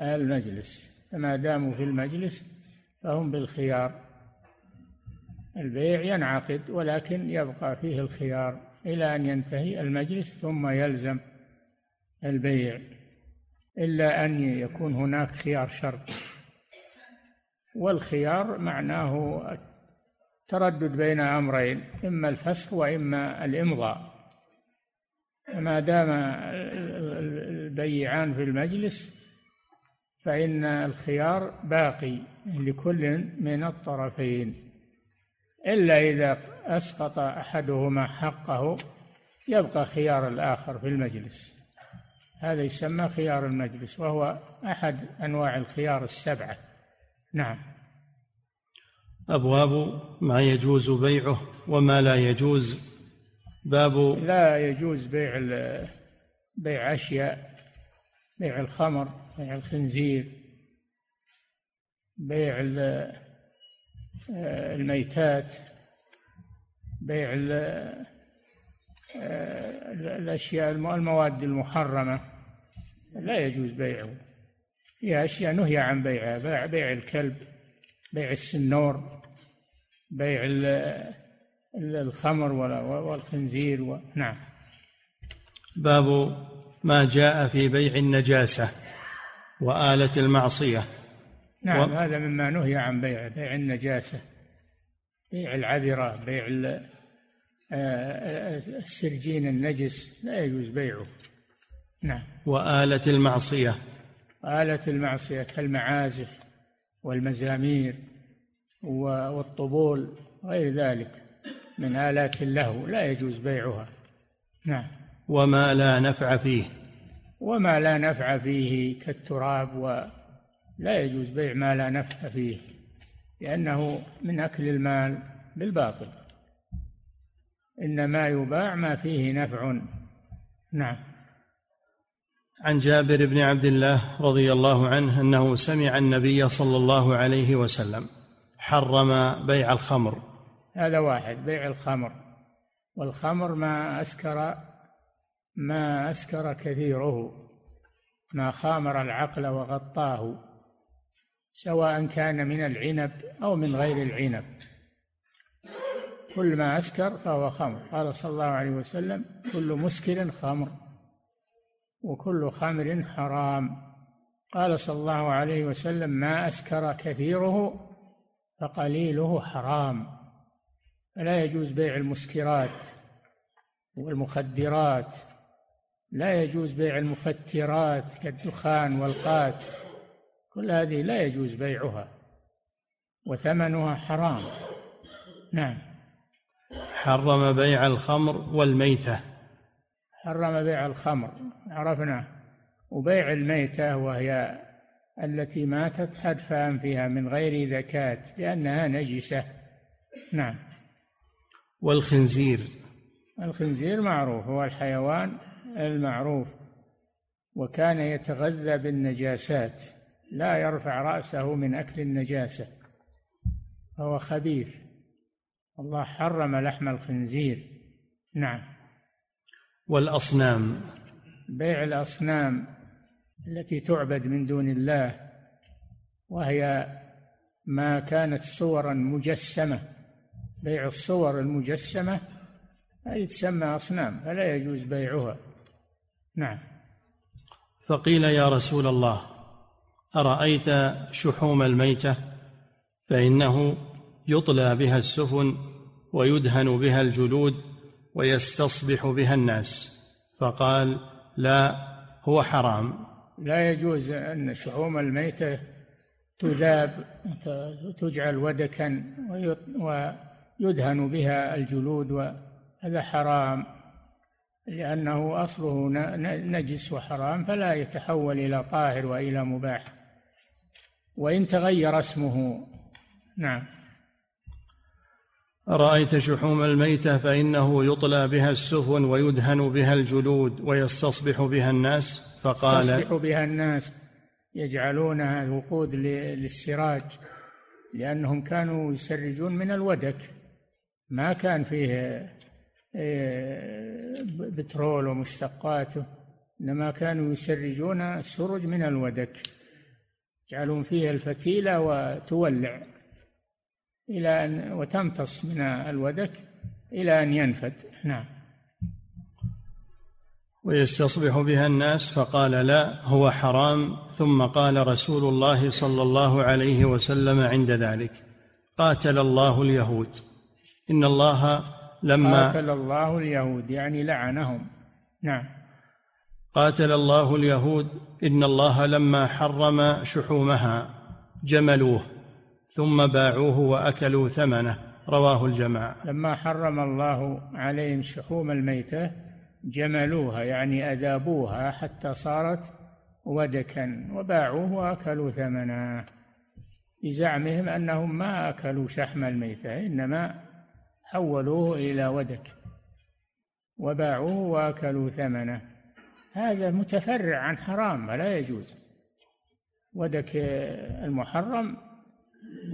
المجلس. فما داموا في المجلس فهم بالخيار. البيع ينعقد ولكن يبقى فيه الخيار إلى أن ينتهي المجلس ثم يلزم البيع إلا أن يكون هناك خيار شرط والخيار معناه التردد بين أمرين إما الفسخ وإما الإمضاء. ما دام البيعان في المجلس فإن الخيار باقي لكل من الطرفين إلا إذا أسقط أحدهما حقه يبقى خيار الآخر في المجلس. هذا يسمى خيار المجلس وهو أحد أنواع الخيار السبعة. نعم. أبواب ما يجوز بيعه وما لا يجوز. باب لا يجوز بيع بيع أشياء بيع الخمر. بيع الخنزير بيع الميتات بيع الأشياء المواد المحرمة. لا يجوز بيعه. هي أشياء نهي عن بيعها بيع, بيع الكلب بيع السنور بيع الخمر والخنزير و... نعم. باب ما جاء في بيع النجاسة. وآلة المعصية. نعم و... هذا مما نهي عن بيعه بيع النجاسة بيع العذرة بيع آه، السرجين النجس لا يجوز بيعه. نعم. وآلة المعصية. آلة المعصية كالمعازف والمزامير والطبول غير ذلك من آلات اللهو لا يجوز بيعها. نعم. وما لا نفع فيه. وما لا نفع فيه كالتراب ولا يجوز بيع ما لا نفع فيه لأنه من أكل المال بالباطل. إنما يباع ما فيه نفع. نعم. عن جابر بن عبد الله رضي الله عنه أنه سمع النبي صلى الله عليه وسلم حرم بيع الخمر. هذا واحد بيع الخمر. والخمر ما أسكر ما أسكر كثيره ما خامر العقل وغطاه سواء كان من العنب أو من غير العنب. كل ما أسكر فهو خمر. قال صلى الله عليه وسلم كل مسكر خمر وكل خمر حرام. قال صلى الله عليه وسلم ما أسكر كثيره فقليله حرام. فلا يجوز بيع المسكرات والمخدرات لا يجوز بيع المفترات كالدخان والقات. كل هذه لا يجوز بيعها وثمنها حرام. نعم. حرم بيع الخمر والميتة. حرم بيع الخمر عرفنا. وبيع الميتة وهي التي ماتت حدف انفها من غير زكاة لأنها نجسة. نعم. والخنزير. الخنزير معروف هو الحيوان المعروف وكان يتغذى بالنجاسات لا يرفع رأسه من أكل النجاسة فهو خبيث. الله حرم لحم الخنزير. نعم. والأصنام؟ بيع الأصنام التي تعبد من دون الله وهي ما كانت صورا مجسمة. بيع الصور المجسمة هذه تسمى أصنام فلا يجوز بيعها. نعم. فقيل يا رسول الله أرأيت شحوم الميتة؟ فإنه يطلى بها السفن ويدهن بها الجلود ويستصبح بها الناس. فقال لا هو حرام. لا يجوز أن شحوم الميتة تذاب تجعل ودكا ويدهن بها الجلود وهذا حرام. لأنه أصله نجس وحرام فلا يتحول إلى طاهر وإلى مباح. وإن تغير اسمه نعم. أرأيت شحوم الميتة فإنه يطلى بها السفن ويدهن بها الجلود ويستصبح بها الناس؟ فقال يستصبح بها الناس. يجعلونها وقود للسراج لأنهم كانوا يسرجون من الودك. ما كان فيه بترول ومشتقاته إنما كانوا يسرجون السرج من الودك يجعلون فيها الفتيلة وتولع إلى أن وتمتص من الودك إلى أن ينفد. نعم. ويستصبح بها الناس فقال لا هو حرام. ثم قال رسول الله صلى الله عليه وسلم عند ذلك قاتل الله اليهود. إن الله لما قاتل الله اليهود يعني لعنهم. نعم. قاتل الله اليهود إن الله لما حرم شحومها جملوه ثم باعوه وأكلوا ثمنه. رواه الجماعة. لما حرم الله عليهم شحوم الميتة جملوها يعني أذابوها حتى صارت ودكا وباعوه وأكلوا ثمنه. بزعمهم أنهم ما أكلوا شحم الميتة إنما حولوه إلى ودك. وباعوه وأكلوا ثمنه. هذا متفرع عن حرام فلا يجوز. ودك المحرم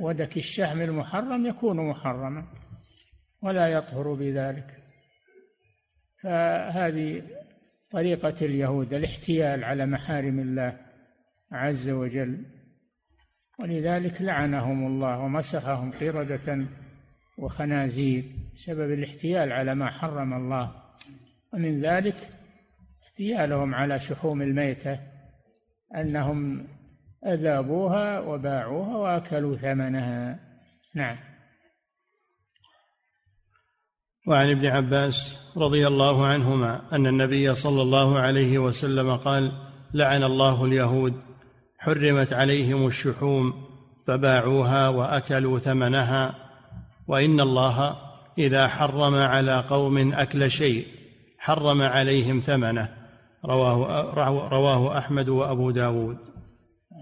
ودك الشحم المحرم يكون محرما ولا يطهر بذلك. فهذه طريقة اليهود الاحتيال على محارم الله عز وجل. ولذلك لعنهم الله ومسخهم قردة وخنازير بسبب الاحتيال على ما حرم الله. ومن ذلك احتيالهم على شحوم الميتة أنهم أذابوها وباعوها وأكلوا ثمنها. نعم. وعن ابن عباس رضي الله عنهما أن النبي صلى الله عليه وسلم قال لعن الله اليهود حرمت عليهم الشحوم فباعوها وأكلوا ثمنها وإن الله إذا حرم على قوم أكل شيء حرم عليهم ثمنه. رواه رواه أحمد وأبو داود.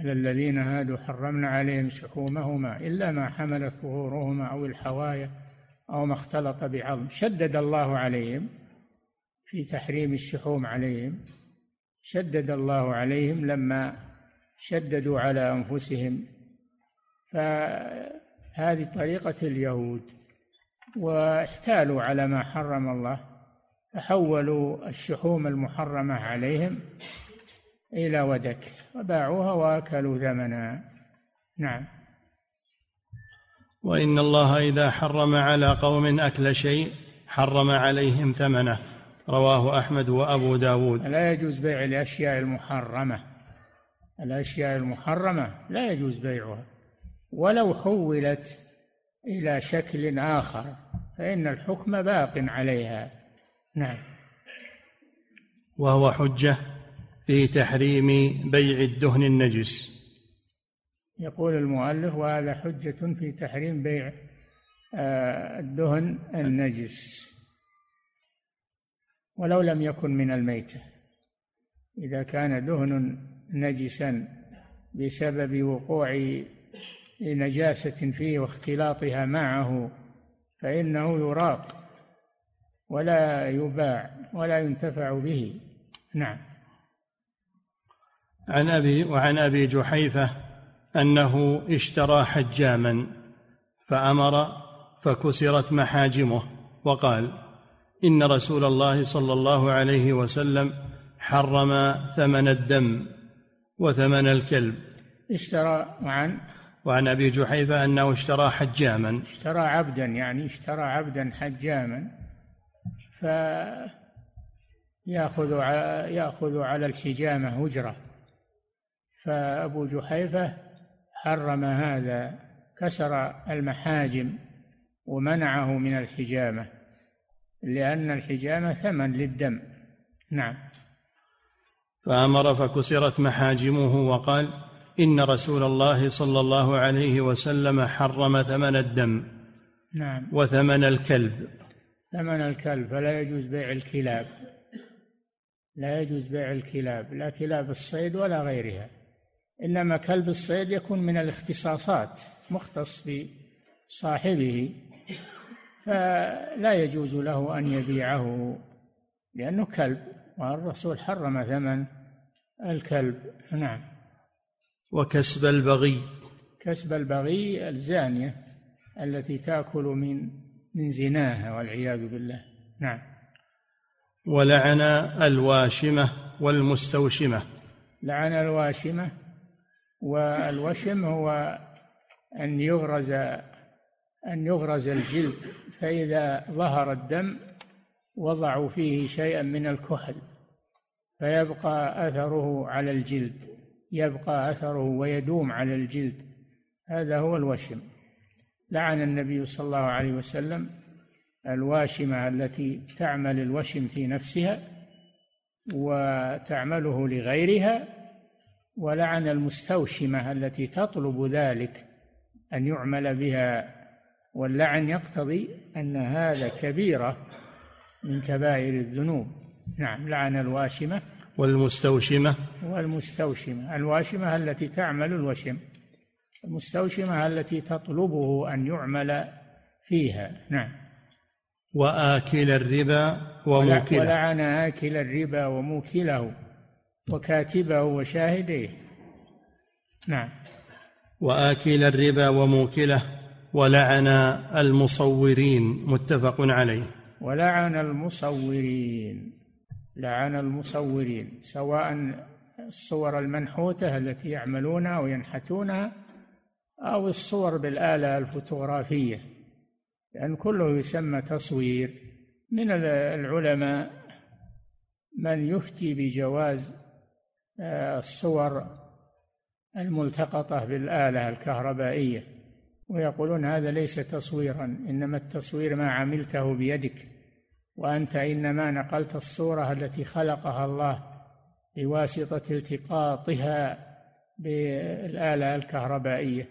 على الذين هادوا حرمنا عليهم شحومهما إلا ما حملت ظهورهما أو الحوايا أو ما اختلط بعظم. شدد الله عليهم في تحريم الشحوم عليهم. شدد الله عليهم لما شددوا على أنفسهم. فهذه طريقة اليهود واحتالوا على ما حرم الله فحولوا الشحوم المحرمة عليهم إلى ودك وباعوها وأكلوا ثمنها نعم. وإن الله إذا حرم على قوم أكل شيء حرم عليهم ثمنه. رواه أحمد وأبو داود. لا يجوز بيع الأشياء المحرمة. الأشياء المحرمة لا يجوز بيعها. ولو حولت إلى شكل آخر فإن الحكم باق عليها. نعم. وهو حجة في تحريم بيع الدهن النجس. يقول المؤلف وهذا حجة في تحريم بيع آه، الدهن النجس. ولو لم يكن من الميتة. إذا كان دهن نجسا بسبب وقوع لنجاسة فيه واختلاطها معه فإنه يراق ولا يباع ولا ينتفع به. نعم. عن أبي وعن أبي جحيفة أنه اشترى حجاما فأمر فكسرت محاجمه وقال إن رسول الله صلى الله عليه وسلم حرم ثمن الدم وثمن الكلب. اشترى عن وعن أبي جحيفة أنه اشترى حجاما. اشترى عبدا يعني اشترى عبدا حجاما ف يأخذ يأخذ على الحجامة اجره فأبو جحيفة حرم هذا كسر المحاجم ومنعه من الحجامة لأن الحجامة ثمن للدم. نعم. فأمر فكسرت محاجمه وقال إن رسول الله صلى الله عليه وسلم حرم ثمن الدم نعم. وثمن الكلب. ثمن الكلب فلا يجوز بيع الكلاب. لا يجوز بيع الكلاب لا كلاب الصيد ولا غيرها. إنما كلب الصيد يكون من الاختصاصات مختص بصاحبه. فلا يجوز له أن يبيعه لأنه كلب والرسول حرم ثمن الكلب. نعم. وكسب البغي. كسب البغي الزانية التي تأكل من من زناها والعياذ بالله. نعم. ولعن الواشمة والمستوشمة. لعن الواشمة والوشم هو أن يغرز أن يغرز الجلد فإذا ظهر الدم وضعوا فيه شيئا من الكحل فيبقى أثره على الجلد. يبقى أثره ويدوم على الجلد. هذا هو الوشم. لعن النبي صلى الله عليه وسلم الواشمة التي تعمل الوشم في نفسها وتعمله لغيرها ولعن المستوشمة التي تطلب ذلك أن يعمل بها واللعن يقتضي أن هذا كبيرة من كبائر الذنوب. نعم لعن الواشمة والمستوشمة؟ والمستوشمة الواشمة التي تعمل الوشم. المستوشمة التي تطلبه أن يعمل فيها. نعم. وآكل الربا وموكله. ولعن آكل الربا وموكله وكاتبه وشاهديه. نعم. وآكل الربا وموكله ولعن المصورين متفق عليه. ولعن المصورين. لعن المصورين سواء الصور المنحوتة التي يعملونها وينحتونها أو الصور بالآلة الفوتوغرافية لأن كله يسمى تصوير. من العلماء من يفتي بجواز آه، الصور الملتقطة بالآلة الكهربائية ويقولون هذا ليس تصويرا إنما التصوير ما عملته بيدك. وأنت إنما نقلت الصورة التي خلقها الله بواسطة التقاطها بالآلة الكهربائية.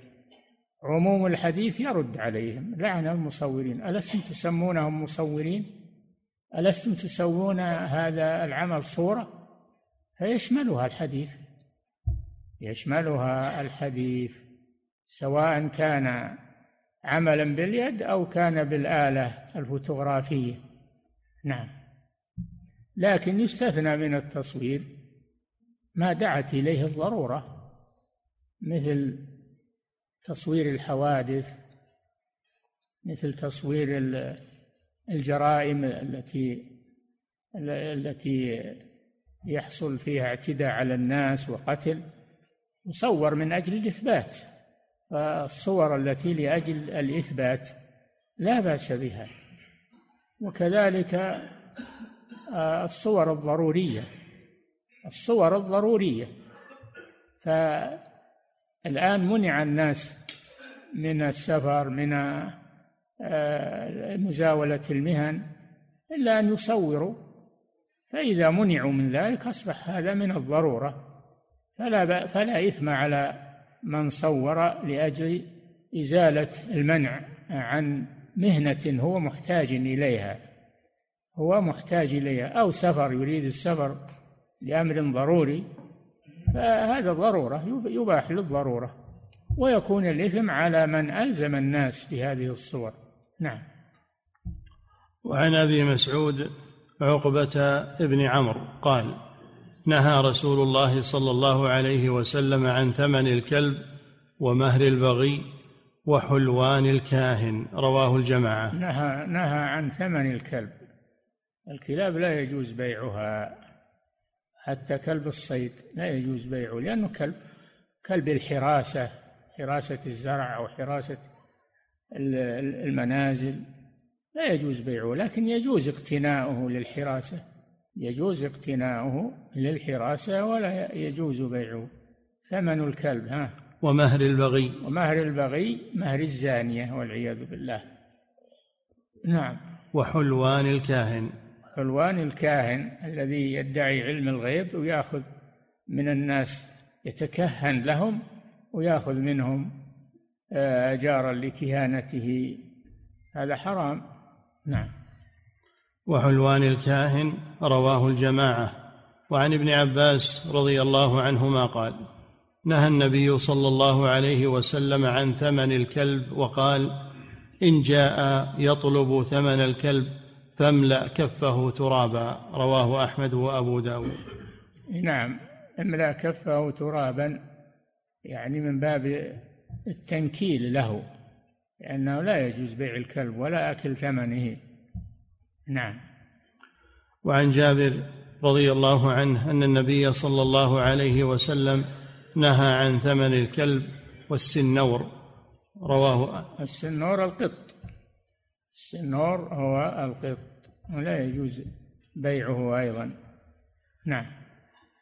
عموم الحديث يرد عليهم. لعن المصورين. ألستم تسمونهم مصورين؟ ألستم تسوون هذا العمل صورة؟ فيشملها الحديث. يشملها الحديث. سواء كان عملا باليد أو كان بالآلة الفوتوغرافية. نعم. لكن يستثنى من التصوير ما دعت إليه الضرورة مثل تصوير الحوادث مثل تصوير الجرائم التي التي يحصل فيها اعتداء على الناس وقتل يصور من أجل الإثبات. فالصور التي لأجل الإثبات لا بأس بها. وكذلك آه، الصور الضرورية. الصور الضرورية. فالآن منع الناس من السفر من آه، مزاولة المهن إلا أن يصوروا. فإذا منعوا من ذلك أصبح هذا من الضرورة. فلا فلا إثم على من صور لأجل إزالة المنع عن مهنة هو محتاج إليها هو محتاج إليها أو سفر يريد السفر لأمر ضروري فهذا ضرورة يباح للضرورة ويكون الإثم على من ألزم الناس بهذه الصور. نعم. وعن أبي مسعود عقبة ابن عمرو قال نهى رسول الله صلى الله عليه وسلم عن ثمن الكلب ومهر البغي وحلوان الكاهن رواه الجماعة. نهى نهى عن ثمن الكلب. الكلاب لا يجوز بيعها. حتى كلب الصيد لا يجوز بيعه لأنه كلب كلب الحراسة حراسة الزرع أو حراسة المنازل لا يجوز بيعه لكن يجوز اقتناؤه للحراسة. يجوز اقتناؤه للحراسة ولا يجوز بيعه. ثمن الكلب ها. ومهر البغي. ومهر البغي مهر الزانية والعياذ بالله. نعم. وحلوان الكاهن. حلوان الكاهن الذي يدعي علم الغيب ويأخذ من الناس يتكهن لهم ويأخذ منهم آه، أجارا لكهانته. هذا حرام. نعم. وحلوان الكاهن رواه الجماعة. وعن ابن عباس رضي الله عنهما قال نهى النبي صلى الله عليه وسلم عن ثمن الكلب وقال إن جاء يطلب ثمن الكلب فاملأ كفه ترابا رواه أحمد وأبو داود. نعم املأ كفه ترابا يعني من باب التنكيل له لأنه لا يجوز بيع الكلب ولا أكل ثمنه. نعم. وعن جابر رضي الله عنه أن النبي صلى الله عليه وسلم نهى عن ثمن الكلب والسنور. رواه السنور القط. السنور هو القط ولا يجوز بيعه أيضا. نعم.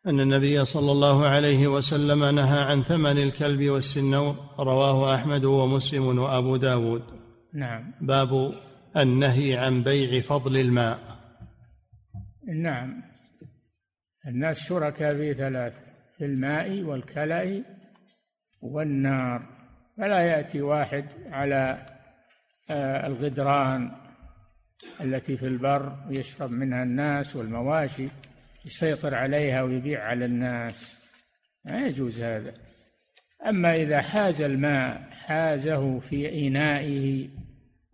أن النبي صلى الله عليه وسلم نهى عن ثمن الكلب والسنور. رواه أحمد ومسلم وأبو داود. نعم. باب النهي عن بيع فضل الماء. نعم. الناس شركاء في ثلاث. في الماء والكلأ والنار. فلا يأتي واحد على آه، الغدران التي في البر ويشرب منها الناس والمواشي يسيطر عليها ويبيع على الناس. لا يجوز هذا. أما إذا حاز الماء حازه في إنائه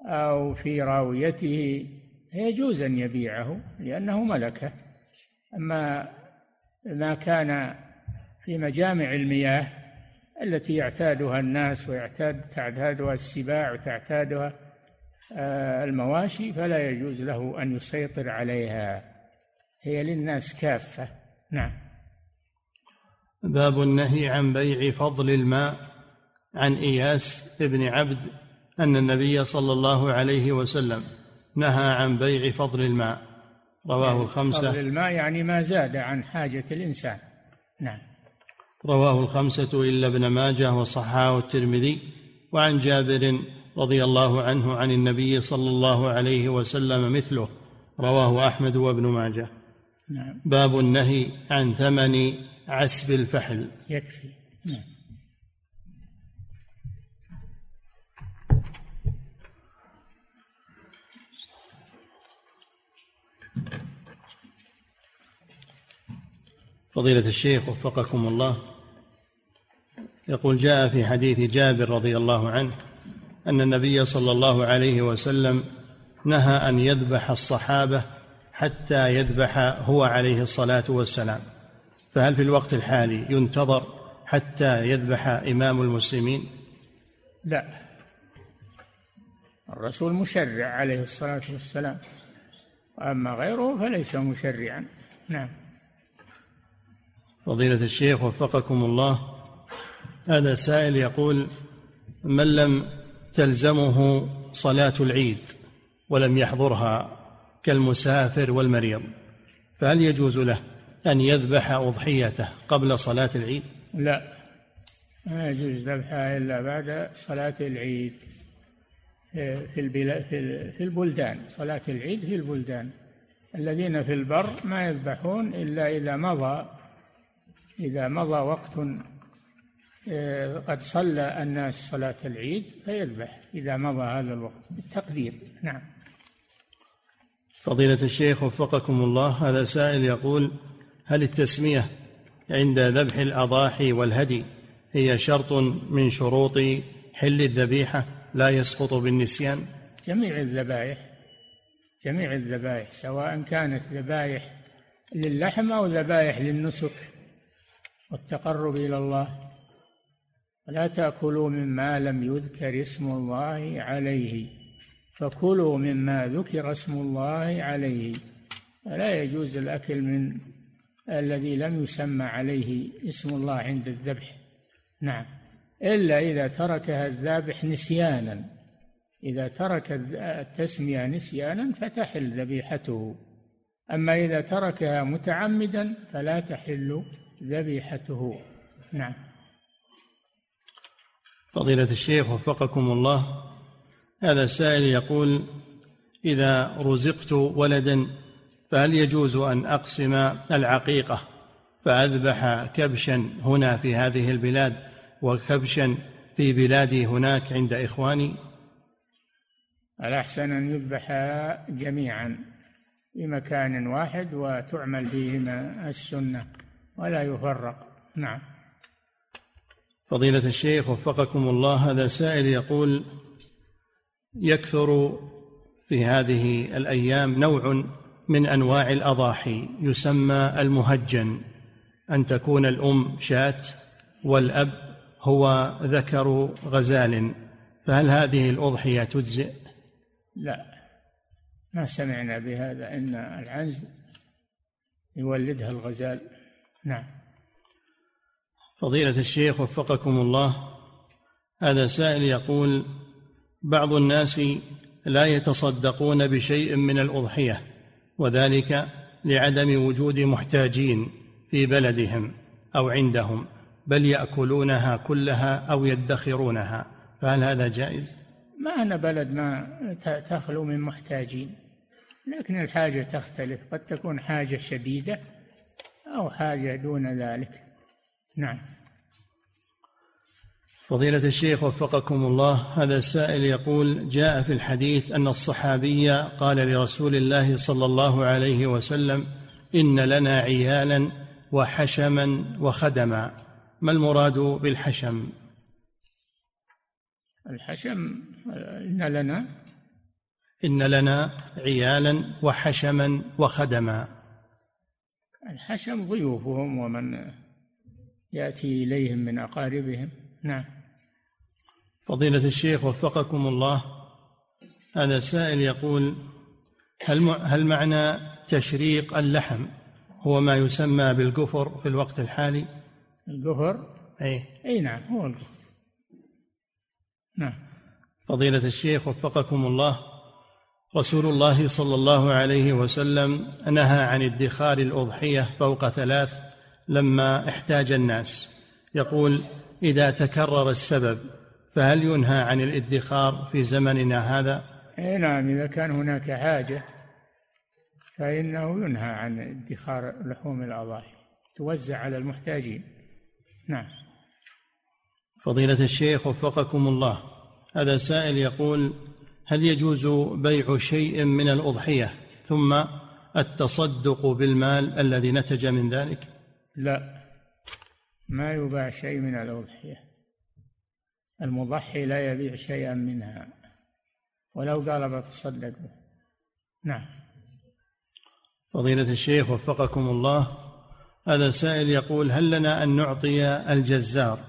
أو في راويته يجوز أن يبيعه لأنه ملكة. أما ما كان في مجامع المياه التي يعتادها الناس ويعتاد تعتادها السباع وتعتادها آه، المواشي فلا يجوز له أن يسيطر عليها. هي للناس كافة. نعم. باب النهي عن بيع فضل الماء. عن إياس ابن عبد أن النبي صلى الله عليه وسلم نهى عن بيع فضل الماء. رواه الخمسة. فضل الماء يعني ما زاد عن حاجة الإنسان. نعم. رواه الخمسة إلا ابن ماجه وصححه الترمذي وعن جابر رضي الله عنه عن النبي صلى الله عليه وسلم مثله رواه أحمد وابن ماجه نعم. باب النهي عن ثمن عسب الفحل يكفي نعم. فضيلة الشيخ وفقكم الله يقول جاء في حديث جابر رضي الله عنه أن النبي صلى الله عليه وسلم نهى أن يذبح الصحابة حتى يذبح هو عليه الصلاة والسلام. فهل في الوقت الحالي ينتظر حتى يذبح إمام المسلمين؟ لا. الرسول مشرع عليه الصلاة والسلام. وأما غيره فليس مشرعا. نعم. فضيلة الشيخ وفقكم الله هذا سائل يقول من لم تلزمه صلاة العيد ولم يحضرها كالمسافر والمريض فهل يجوز له أن يذبح أضحيته قبل صلاة العيد؟ لا ما يجوز ذبحها إلا بعد صلاة العيد في في البلدان صلاة العيد في البلدان الذين في البر ما يذبحون إلا إذا مضى إذا مضى وقت قد صلى الناس صلاة العيد فيذبح إذا مضى هذا الوقت بالتقدير. نعم. فضيلة الشيخ وفقكم الله هذا سائل يقول هل التسمية عند ذبح الأضاحي والهدي هي شرط من شروط حل الذبيحة لا يسقط بالنسيان؟ جميع الذبائح جميع الذبائح سواء كانت ذبائح للحم أو ذبائح للنسك والتقرب إلى الله. ولا تأكلوا مما لم يذكر اسم الله عليه فكلوا مما ذكر اسم الله عليه. فلا يجوز الأكل من الذي لم يسمى عليه اسم الله عند الذبح. نعم. إلا إذا تركها الذابح نسيانا. إذا ترك التسمية نسيانا فتحل ذبيحته. أما إذا تركها متعمدا فلا تحل ذبيحته. نعم. فضيلة الشيخ وفقكم الله هذا سائل يقول إذا رزقت ولدا فهل يجوز أن أقسم العقيقة فأذبح كبشا هنا في هذه البلاد وكبشا في بلادي هناك عند إخواني؟ الأحسن أن يذبح جميعا في مكان واحد وتعمل فيهما السنة ولا يفرق؟ نعم. فضيلة الشيخ وفقكم الله هذا سائل يقول يكثر في هذه الأيام نوع من أنواع الأضاحي يسمى المهجن أن تكون الأم شاة والأب هو ذكر غزال فهل هذه الأضحية تجزئ؟ لا ما سمعنا بهذا إن العنز يولدها الغزال نعم فضيلة الشيخ وفقكم الله هذا سائل يقول بعض الناس لا يتصدقون بشيء من الأضحية وذلك لعدم وجود محتاجين في بلدهم أو عندهم بل يأكلونها كلها أو يدخرونها فهل هذا جائز؟ ما أنا بلد ما تخلو من محتاجين لكن الحاجة تختلف قد تكون حاجة شديدة أو حاجة دون ذلك نعم. فضيلة الشيخ وفقكم الله هذا السائل يقول جاء في الحديث أن الصحابي قال لرسول الله صلى الله عليه وسلم إن لنا عيالا وحشما وخدما ما المراد بالحشم؟ الحشم إن لنا؟ إن لنا عيالا وحشما وخدما. الحشم ضيوفهم ومن يأتي إليهم من أقاربهم. نعم. فضيلة الشيخ وفقكم الله هذا سائل يقول هل هل معنى تشريق اللحم هو ما يسمى بالقفر في الوقت الحالي؟ القفر أي. أي نعم هو القفر نعم. فضيلة الشيخ وفقكم الله رسول الله صلى الله عليه وسلم نهى عن ادخار الأضحية فوق ثلاث لما احتاج الناس. يقول إذا تكرر السبب فهل ينهى عن الادخار في زمننا هذا؟ إي نعم إذا كان هناك حاجة فإنه ينهى عن ادخار لحوم الأضاحي توزع على المحتاجين. نعم. فضيلة الشيخ وفقكم الله. هذا سائل يقول هل يجوز بيع شيء من الأضحية ثم التصدق بالمال الذي نتج من ذلك؟ لا. ما يباع شيء من الأضحية. المضحي لا يبيع شيئا منها. ولو قال بتصدق به. نعم. فضيلة الشيخ وفقكم الله هذا سائل يقول هل لنا أن نعطي الجزار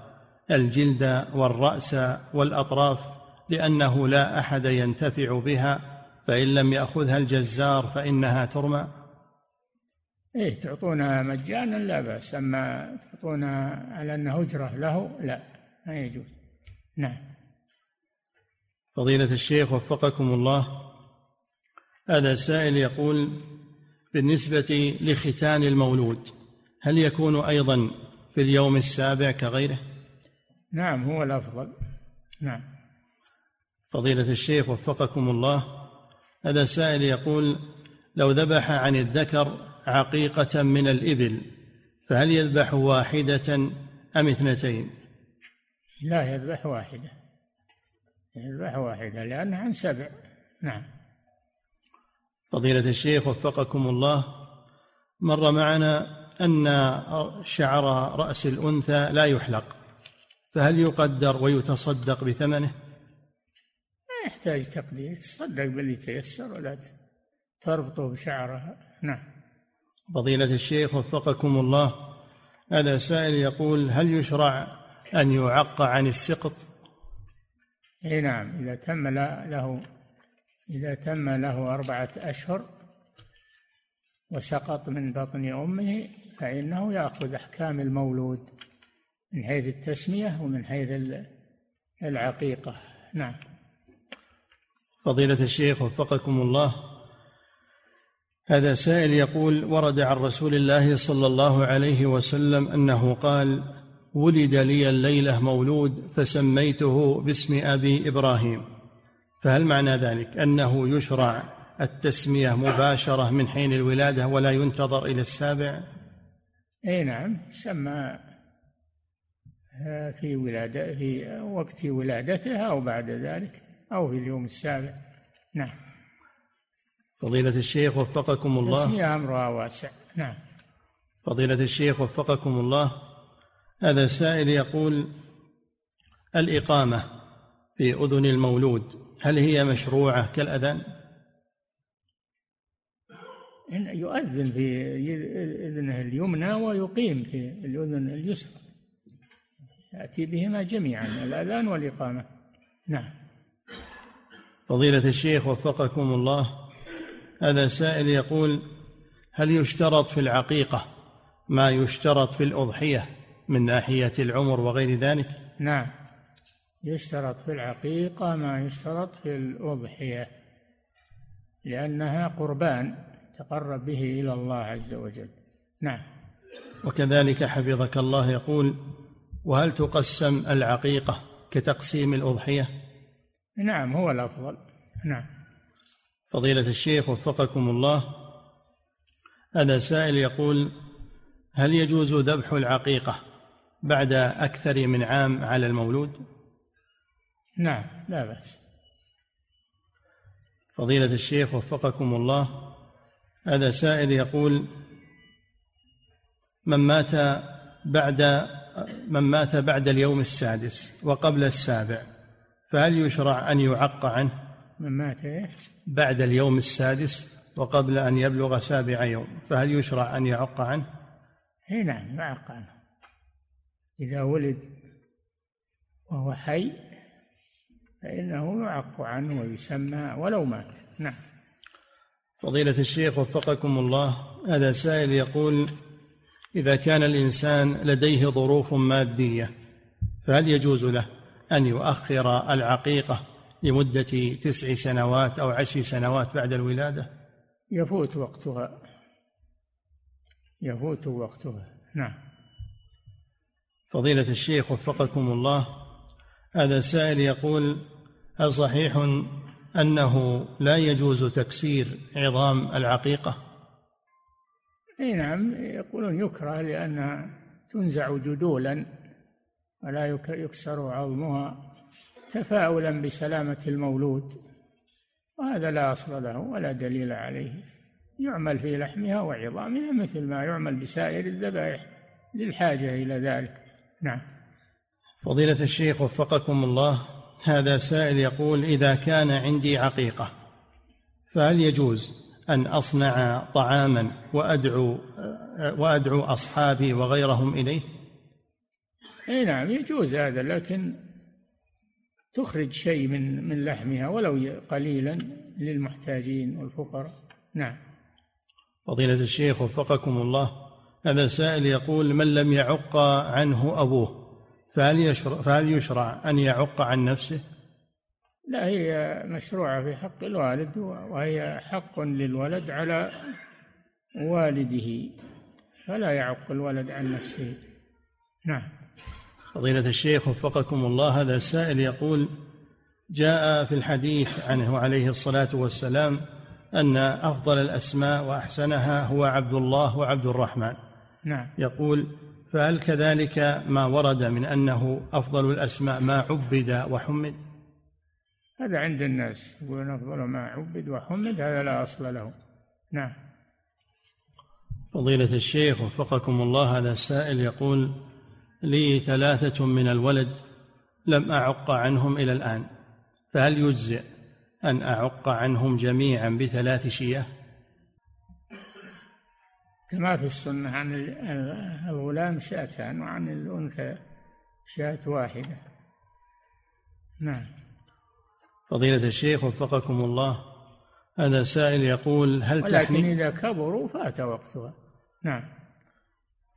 الجلد والرأس والأطراف لأنه لا أحد ينتفع بها فإن لم يأخذها الجزار فإنها ترمى؟ إيه تعطونها مجانا لا بأس. أما تعطونها على أنها أجرة له لا ما يجوز. نعم. فضيلة الشيخ وفقكم الله. هذا سائل يقول بالنسبة لختان المولود هل يكون أيضا في اليوم السابع كغيره؟ نعم هو الأفضل. نعم. فضيلة الشيخ وفقكم الله. هذا سائل يقول لو ذبح عن الذكر عقيقة من الإبل فهل يذبح واحدة أم اثنتين؟ لا يذبح واحدة. يذبح واحدة لأنها عن سبع. نعم. فضيلة الشيخ وفقكم الله مر معنا أن شعر رأس الأنثى لا يحلق فهل يقدر ويتصدق بثمنه؟ ما يحتاج تقدير تصدق باللي تيسر ولا تربطه بشعرها. نعم. فضيلة الشيخ وفقكم الله هذا سائل يقول هل يشرع أن يعق عن السقط؟ إي نعم إذا تم له إذا تم له أربعة أشهر وسقط من بطن أمه فإنه يأخذ أحكام المولود من حيث التسمية ومن حيث العقيقة نعم فضيلة الشيخ وفقكم الله هذا سائل يقول ورد عن رسول الله صلى الله عليه وسلم أنه قال ولد لي الليلة مولود فسميته باسم أبي إبراهيم. فهل معنى ذلك؟ أنه يشرع التسمية مباشرة من حين الولادة ولا ينتظر إلى السابع؟ أي نعم سمى في ولادة في وقت ولادته أو بعد ذلك أو في اليوم السابع. نعم. فضيلة الشيخ وفقكم الله. تسمية أمرها واسع. نعم. فضيلة الشيخ وفقكم الله. هذا سائل يقول الإقامة في أذن المولود هل هي مشروعة كالأذان؟ يؤذن في إذنه اليمنى ويقيم في الأذن اليسرى. يأتي بهما جميعا الأذان والإقامة. نعم. فضيلة الشيخ وفقكم الله. هذا سائل يقول هل يشترط في العقيقة ما يشترط في الأضحية من ناحية العمر وغير ذلك؟ نعم. يشترط في العقيقة ما يشترط في الأضحية لأنها قربان تقرب به إلى الله عز وجل. نعم. وكذلك حفظك الله يقول وهل تقسم العقيقة كتقسيم الأضحية؟ نعم هو الأفضل. نعم. فضيلة الشيخ وفقكم الله هذا سائل يقول هل يجوز ذبح العقيقة بعد أكثر من عام على المولود؟ نعم لا بأس. فضيلة الشيخ وفقكم الله هذا سائل يقول من مات بعد من مات بعد اليوم السادس وقبل السابع فهل يشرع أن يعق عنه؟ من مات إيه؟ بعد اليوم السادس وقبل أن يبلغ سابع يوم فهل يشرع أن يعق عنه؟ اي نعم يعق عنه. إذا ولد وهو حي فإنه يعق عنه ويسمى ولو مات. نعم. فضيلة الشيخ وفقكم الله هذا سائل يقول إذا كان الإنسان لديه ظروف مادية فهل يجوز له أن يؤخر العقيقة؟ لمدة تسع سنوات أو عشر سنوات بعد الولادة؟ يفوت وقتها. يفوت وقتها. نعم. فضيلة الشيخ وفقكم الله هذا سائل يقول هل صحيح أنه لا يجوز تكسير عظام العقيقة؟ أي نعم يقولون يكره لأنها تنزع جدولا ولا يكسر عظمها. تفاؤلا بسلامة المولود وهذا لا أصل له ولا دليل عليه. يعمل في لحمها وعظامها مثل ما يعمل بسائر الذبائح للحاجة إلى ذلك. نعم. فضيلة الشيخ وفقكم الله هذا سائل يقول إذا كان عندي عقيقة فهل يجوز أن أصنع طعاما وأدعو وأدعو أصحابي وغيرهم إليه؟ اي نعم يجوز هذا لكن تخرج شيء من من لحمها ولو قليلا للمحتاجين والفقراء. نعم. فضيلة الشيخ وفقكم الله هذا سائل يقول من لم يعق عنه أبوه فهل يشرع, فهل يشرع أن يعق عن نفسه؟ لا هي مشروعة في حق الوالد وهي حق للولد على والده فلا يعق الولد عن نفسه. نعم. فضيلة الشيخ وفقكم الله هذا السائل يقول جاء في الحديث عنه عليه الصلاة والسلام أن أفضل الأسماء وأحسنها هو عبد الله وعبد الرحمن. نعم. يقول فهل كذلك ما ورد من أنه أفضل الأسماء ما عبد وحمد؟ هذا عند الناس يقولون أفضل ما عبد وحمد هذا لا أصل له. نعم. فضيلة الشيخ وفقكم الله هذا السائل يقول لي ثلاثة من الولد لم أعق عنهم إلى الآن فهل يجزئ أن أعق عنهم جميعا بثلاث شياه كما في السنة عن الغلام شاتان وعن الأنثى شاة واحدة. نعم. فضيلة الشيخ وفقكم الله هذا سائل يقول هل ولكن إذا كبروا فات وقتها. نعم.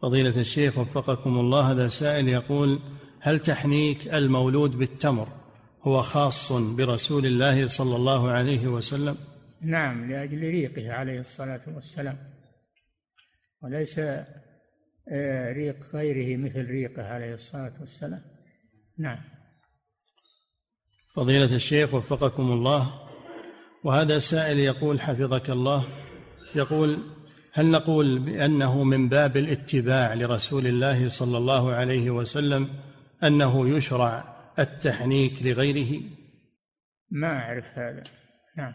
فضيلة الشيخ وفقكم الله هذا سائل يقول هل تحنيك المولود بالتمر هو خاص برسول الله صلى الله عليه وسلم؟ نعم لأجل ريقه عليه الصلاة والسلام. وليس آه، ريق غيره مثل ريقه عليه الصلاة والسلام. نعم. فضيلة الشيخ وفقكم الله وهذا سائل يقول حفظك الله يقول هل نقول بأنه من باب الاتباع لرسول الله صلى الله عليه وسلم أنه يشرع التحنيك لغيره؟ ما أعرف هذا. نعم.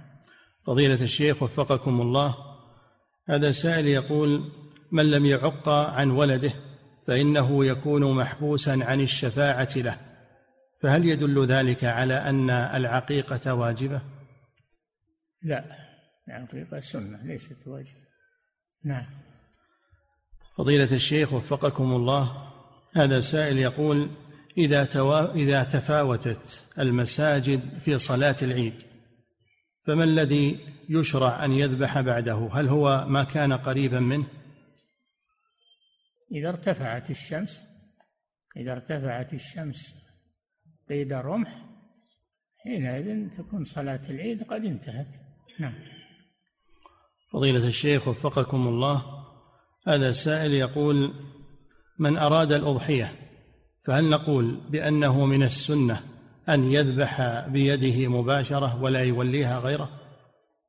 فضيلة الشيخ وفقكم الله هذا سائل يقول من لم يعق عن ولده فإنه يكون محبوسا عن الشفاعة له فهل يدل ذلك على أن العقيقة واجبة؟ لا العقيقة سنة ليست واجبة. نعم. فضيلة الشيخ وفقكم الله هذا سائل يقول إذا توا إذا تفاوتت المساجد في صلاة العيد فما الذي يشرع أن يذبح بعده؟ هل هو ما كان قريبا منه؟ إذا ارتفعت الشمس إذا ارتفعت الشمس قيد الرمح حينئذ تكون صلاة العيد قد انتهت. نعم. فضيلة الشيخ وفقكم الله هذا سائل يقول من أراد الأضحية فهل نقول بأنه من السنة أن يذبح بيده مباشرة ولا يوليها غيره؟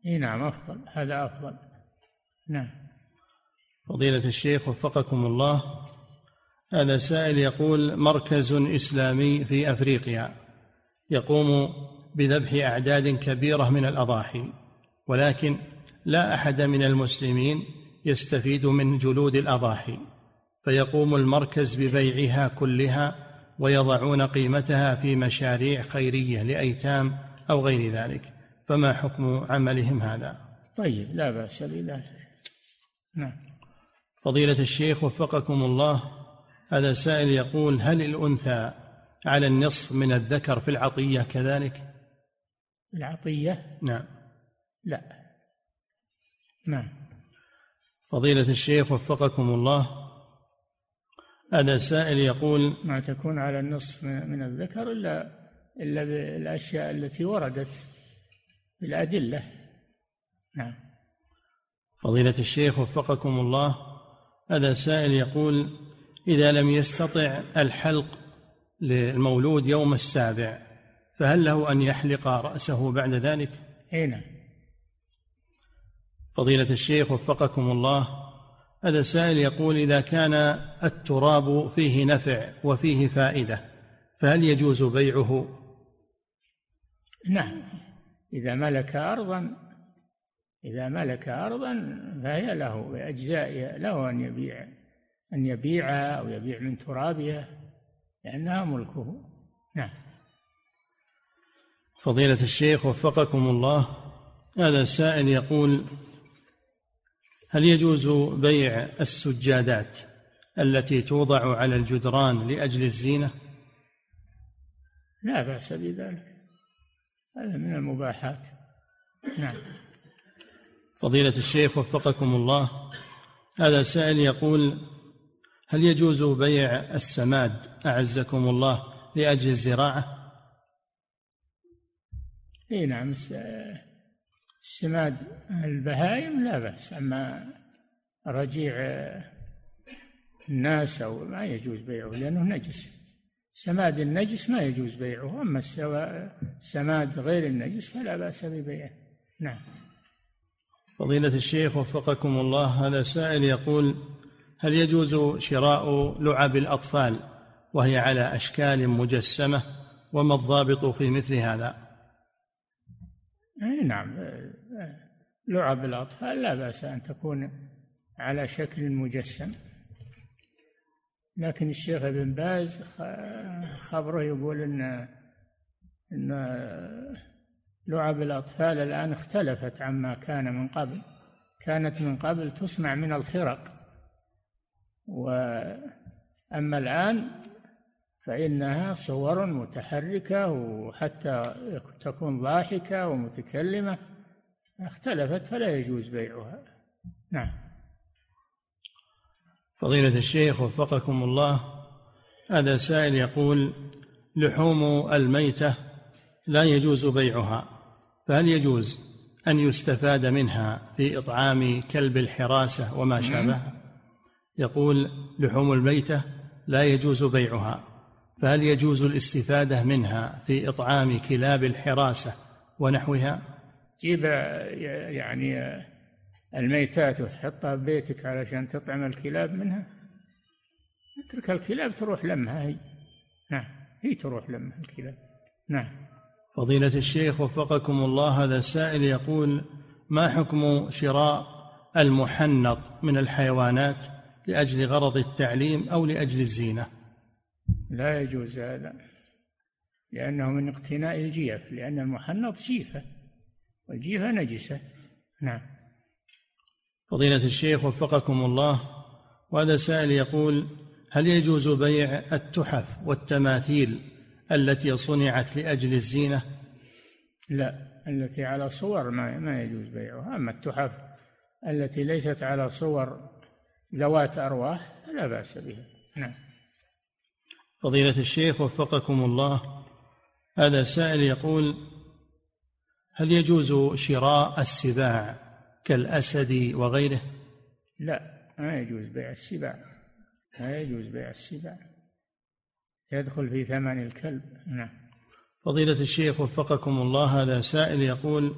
إي نعم أفضل هذا أفضل نعم فضيلة الشيخ وفقكم الله هذا سائل يقول مركز إسلامي في أفريقيا يقوم بذبح أعداد كبيرة من الأضاحي ولكن لا أحد من المسلمين يستفيد من جلود الأضاحي فيقوم المركز ببيعها كلها ويضعون قيمتها في مشاريع خيرية لأيتام أو غير ذلك. فما حكم عملهم هذا؟ طيب لا بأس بذلك. نعم. فضيلة الشيخ وفقكم الله هذا سائل يقول هل الأنثى على النصف من الذكر في العطية كذلك؟ العطية؟ نعم. لا. نعم. فضيلة الشيخ وفقكم الله هذا سائل يقول ما تكون على النصف من الذكر إلا إلا بالأشياء التي وردت بالأدلة نعم. فضيلة الشيخ وفقكم الله هذا سائل يقول إذا لم يستطع الحلق للمولود يوم السابع فهل له أن يحلق رأسه بعد ذلك؟ أي نعم. فضيلة الشيخ وفقكم الله هذا سائل يقول إذا كان التراب فيه نفع وفيه فائدة فهل يجوز بيعه؟ نعم إذا ملك أرضا إذا ملك أرضا فهي له بأجزاء له أن يبيع أن يبيعها أو يبيع من ترابها لأنها ملكه نعم فضيلة الشيخ وفقكم الله هذا سائل يقول هل يجوز بيع السجادات التي توضع على الجدران لأجل الزينة؟ لا بأس بذلك. هذا من المباحات. نعم. فضيلة الشيخ وفقكم الله هذا سائل يقول هل يجوز بيع السماد أعزكم الله لأجل الزراعة؟ إي نعم السماد البهائم لا بأس أما رجيع الناس أو ما يجوز بيعه لأنه نجس. سماد النجس ما يجوز بيعه أما السماد غير النجس فلا بأس ببيعه. نعم. فضيلة الشيخ وفقكم الله هذا سائل يقول هل يجوز شراء لعب الأطفال وهي على أشكال مجسمة وما الضابط في مثل هذا؟ أي نعم لعب الأطفال لا بأس أن تكون على شكل مجسم. لكن الشيخ ابن باز خبره يقول إن إن لعب الأطفال الآن اختلفت عما كان من قبل. كانت من قبل تصنع من الخرق. وأما الآن فإنها صور متحركة وحتى تكون ضاحكة ومتكلمة. اختلفت فلا يجوز بيعها. نعم. فضيلة الشيخ وفقكم الله هذا سائل يقول لحوم الميتة لا يجوز بيعها فهل يجوز أن يستفاد منها في إطعام كلب الحراسة وما شابه؟ يقول لحوم الميتة لا يجوز بيعها فهل يجوز الاستفادة منها في إطعام كلاب الحراسة ونحوها؟ جيب يعني الميتات وتحطها ببيتك علشان تطعم الكلاب منها. اترك الكلاب تروح لمها هي. نعم هي تروح لمها الكلاب. نعم. فضيلة الشيخ وفقكم الله هذا السائل يقول ما حكم شراء المحنط من الحيوانات لأجل غرض التعليم أو لأجل الزينة؟ لا يجوز هذا لأنه من اقتناء الجيف لأن المحنط جيفة. والجيفة نجسة نعم. فضيلة الشيخ وفقكم الله وهذا سائل يقول هل يجوز بيع التحف والتماثيل التي صنعت لأجل الزينة؟ لا التي على صور ما, ما يجوز بيعها. أما التحف التي ليست على صور ذوات أرواح لا بأس بها. نعم. فضيلة الشيخ وفقكم الله هذا سائل يقول هل يجوز شراء السباع كالأسد وغيره؟ لا ما يجوز بيع السباع. لا يجوز بيع السباع. يدخل في ثمن الكلب. نعم. فضيلة الشيخ وفقكم الله هذا سائل يقول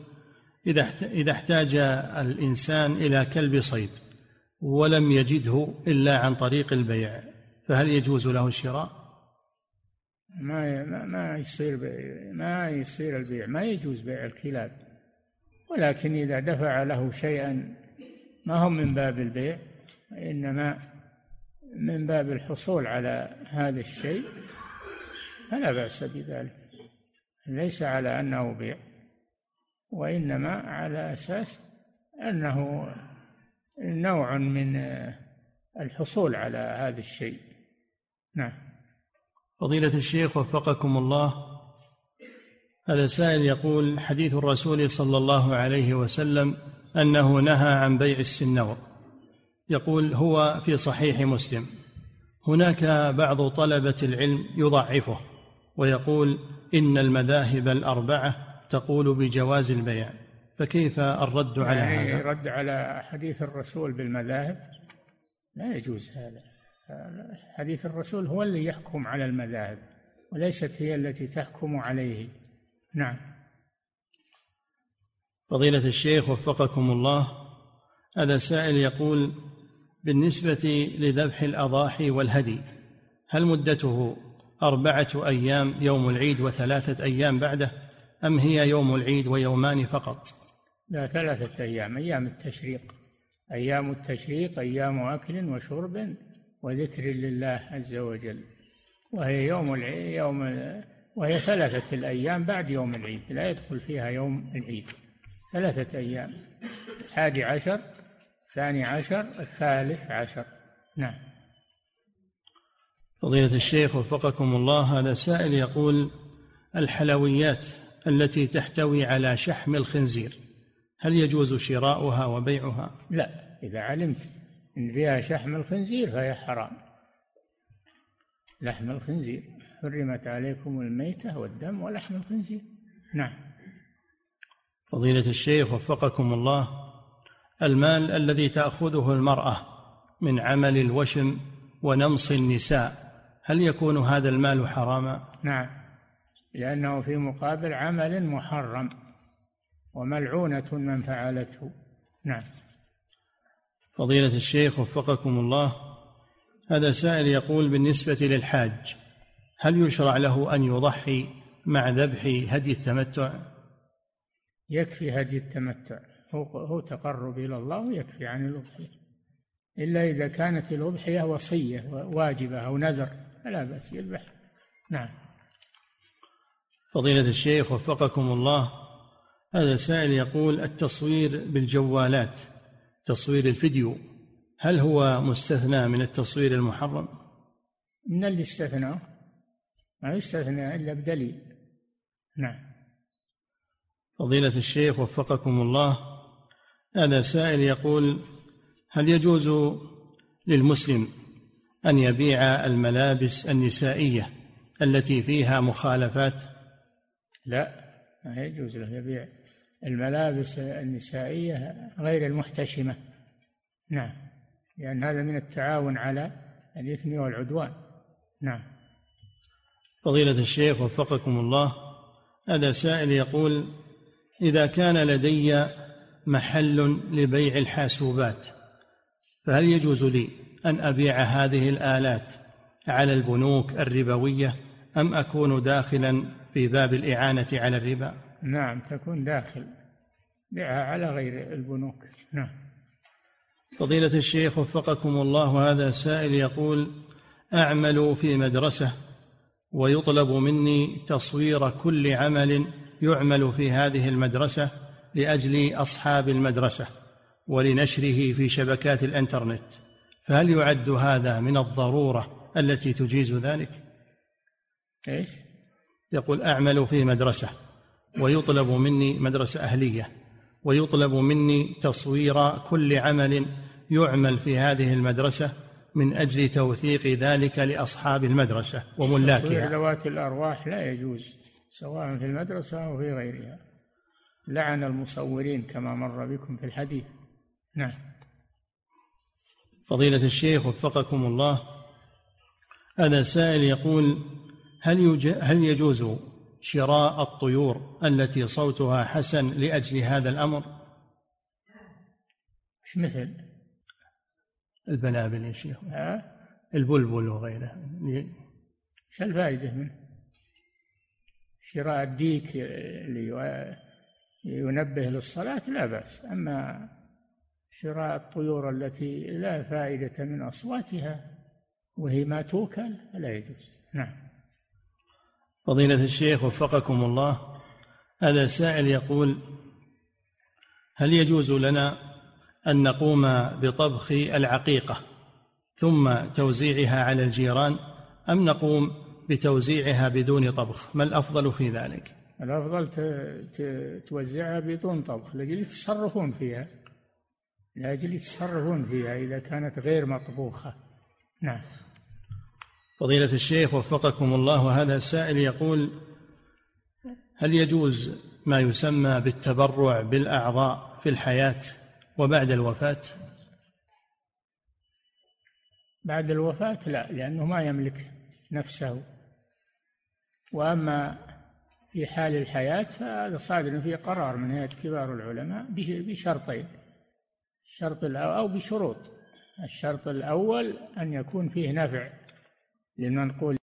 إذا إذا احتاج الإنسان إلى كلب صيد ولم يجده إلا عن طريق البيع فهل يجوز له الشراء؟ ما ما يصير ما يصير البيع ما يجوز بيع الكلاب. ولكن إذا دفع له شيئا ما هو من باب البيع إنما من باب الحصول على هذا الشيء فلا بأس بذلك. ليس على أنه بيع وإنما على أساس أنه نوع من الحصول على هذا الشيء. نعم. فضيلة الشيخ وفقكم الله. هذا سائل يقول حديث الرسول صلى الله عليه وسلم أنه نهى عن بيع السنور. يقول هو في صحيح مسلم. هناك بعض طلبة العلم يضعفه ويقول إن المذاهب الأربعة تقول بجواز البيع. فكيف الرد على يعني هذا؟ رد على حديث الرسول بالمذاهب؟ لا يجوز هذا. حديث الرسول هو اللي يحكم على المذاهب وليست هي التي تحكم عليه. نعم. فضيلة الشيخ وفقكم الله هذا سائل يقول بالنسبة لذبح الأضاحي والهدي هل مدته أربعة أيام يوم العيد وثلاثة أيام بعده أم هي يوم العيد ويومان فقط؟ لا ثلاثة أيام أيام التشريق أيام التشريق أيام أكل وشرب وذكر لله عز وجل. وهي يوم العيد يوم وهي ثلاثة الأيام بعد يوم العيد لا يدخل فيها يوم العيد. ثلاثة أيام الحادي عشر الثاني عشر الثالث عشر. نعم. فضيلة الشيخ وفقكم الله هذا سائل يقول الحلويات التي تحتوي على شحم الخنزير هل يجوز شراؤها وبيعها؟ لا إذا علمت. إن فيها شحم الخنزير فهي حرام. لحم الخنزير. حرمت عليكم الميتة والدم ولحم الخنزير. نعم. فضيلة الشيخ وفقكم الله المال الذي تأخذه المرأة من عمل الوشم ونمص النساء هل يكون هذا المال حراما؟ نعم. لأنه في مقابل عمل محرم وملعونة من فعلته. نعم. فضيلة الشيخ وفقكم الله هذا سائل يقول بالنسبة للحاج هل يشرع له أن يضحي مع ذبح هدي التمتع؟ يكفي هدي التمتع هو هو تقرب إلى الله ويكفي عن الأضحية. إلا إذا كانت الأضحية وصية واجبة أو نذر فلا بأس يذبح. نعم. فضيلة الشيخ وفقكم الله هذا سائل يقول التصوير بالجوالات تصوير الفيديو هل هو مستثنى من التصوير المحرم؟ من اللي استثنى؟ ما يستثنى إلا بدليل. نعم. فضيلة الشيخ وفقكم الله هذا سائل يقول هل يجوز للمسلم أن يبيع الملابس النسائية التي فيها مخالفات؟ لا ما يجوز له يبيع. الملابس النسائية غير المحتشمة. نعم. لأن هذا من التعاون على الإثم والعدوان. نعم. فضيلة الشيخ وفقكم الله. هذا سائل يقول إذا كان لدي محل لبيع الحاسوبات فهل يجوز لي أن أبيع هذه الآلات على البنوك الربوية أم أكون داخلا في باب الإعانة على الربا؟ نعم تكون داخل بيعها على غير البنوك نعم فضيلة الشيخ وفقكم الله هذا سائل يقول أعمل في مدرسة ويطلب مني تصوير كل عمل يعمل في هذه المدرسة لأجل أصحاب المدرسة ولنشره في شبكات الإنترنت فهل يعد هذا من الضرورة التي تجيز ذلك؟ إيش؟ يقول أعمل في مدرسة ويطلب مني مدرسة أهلية ويطلب مني تصوير كل عمل يعمل في هذه المدرسة من أجل توثيق ذلك لأصحاب المدرسة وملاكها. تصوير ذوات الأرواح لا يجوز سواء في المدرسة أو في غيرها. لعن المصورين كما مر بكم في الحديث. نعم. فضيلة الشيخ وفقكم الله هذا سائل يقول هل هل يجوز شراء الطيور التي صوتها حسن لأجل هذا الأمر؟ إيش مثل؟ البلابل يا شيخ البلبل وغيره إيش الفائدة منه؟ شراء الديك لينبه للصلاة لا بأس أما شراء الطيور التي لا فائدة من أصواتها وهي ما توكل فلا يجوز نعم فضيلة الشيخ وفقكم الله هذا سائل يقول هل يجوز لنا أن نقوم بطبخ العقيقة ثم توزيعها على الجيران أم نقوم بتوزيعها بدون طبخ؟ ما الأفضل في ذلك؟ الأفضل توزعها بدون طبخ لأجل يتصرفون فيها لأجل يتصرفون فيها إذا كانت غير مطبوخة. نعم. فضيلة الشيخ وفقكم الله وهذا السائل يقول هل يجوز ما يسمى بالتبرع بالأعضاء في الحياة وبعد الوفاة؟ بعد الوفاة لا لأنه ما يملك نفسه. وأما في حال الحياة فهذا صادر فيه قرار من هيئة كبار العلماء بشرطين الشرط أو بشروط. الشرط الأول أن يكون فيه نفع للمنقول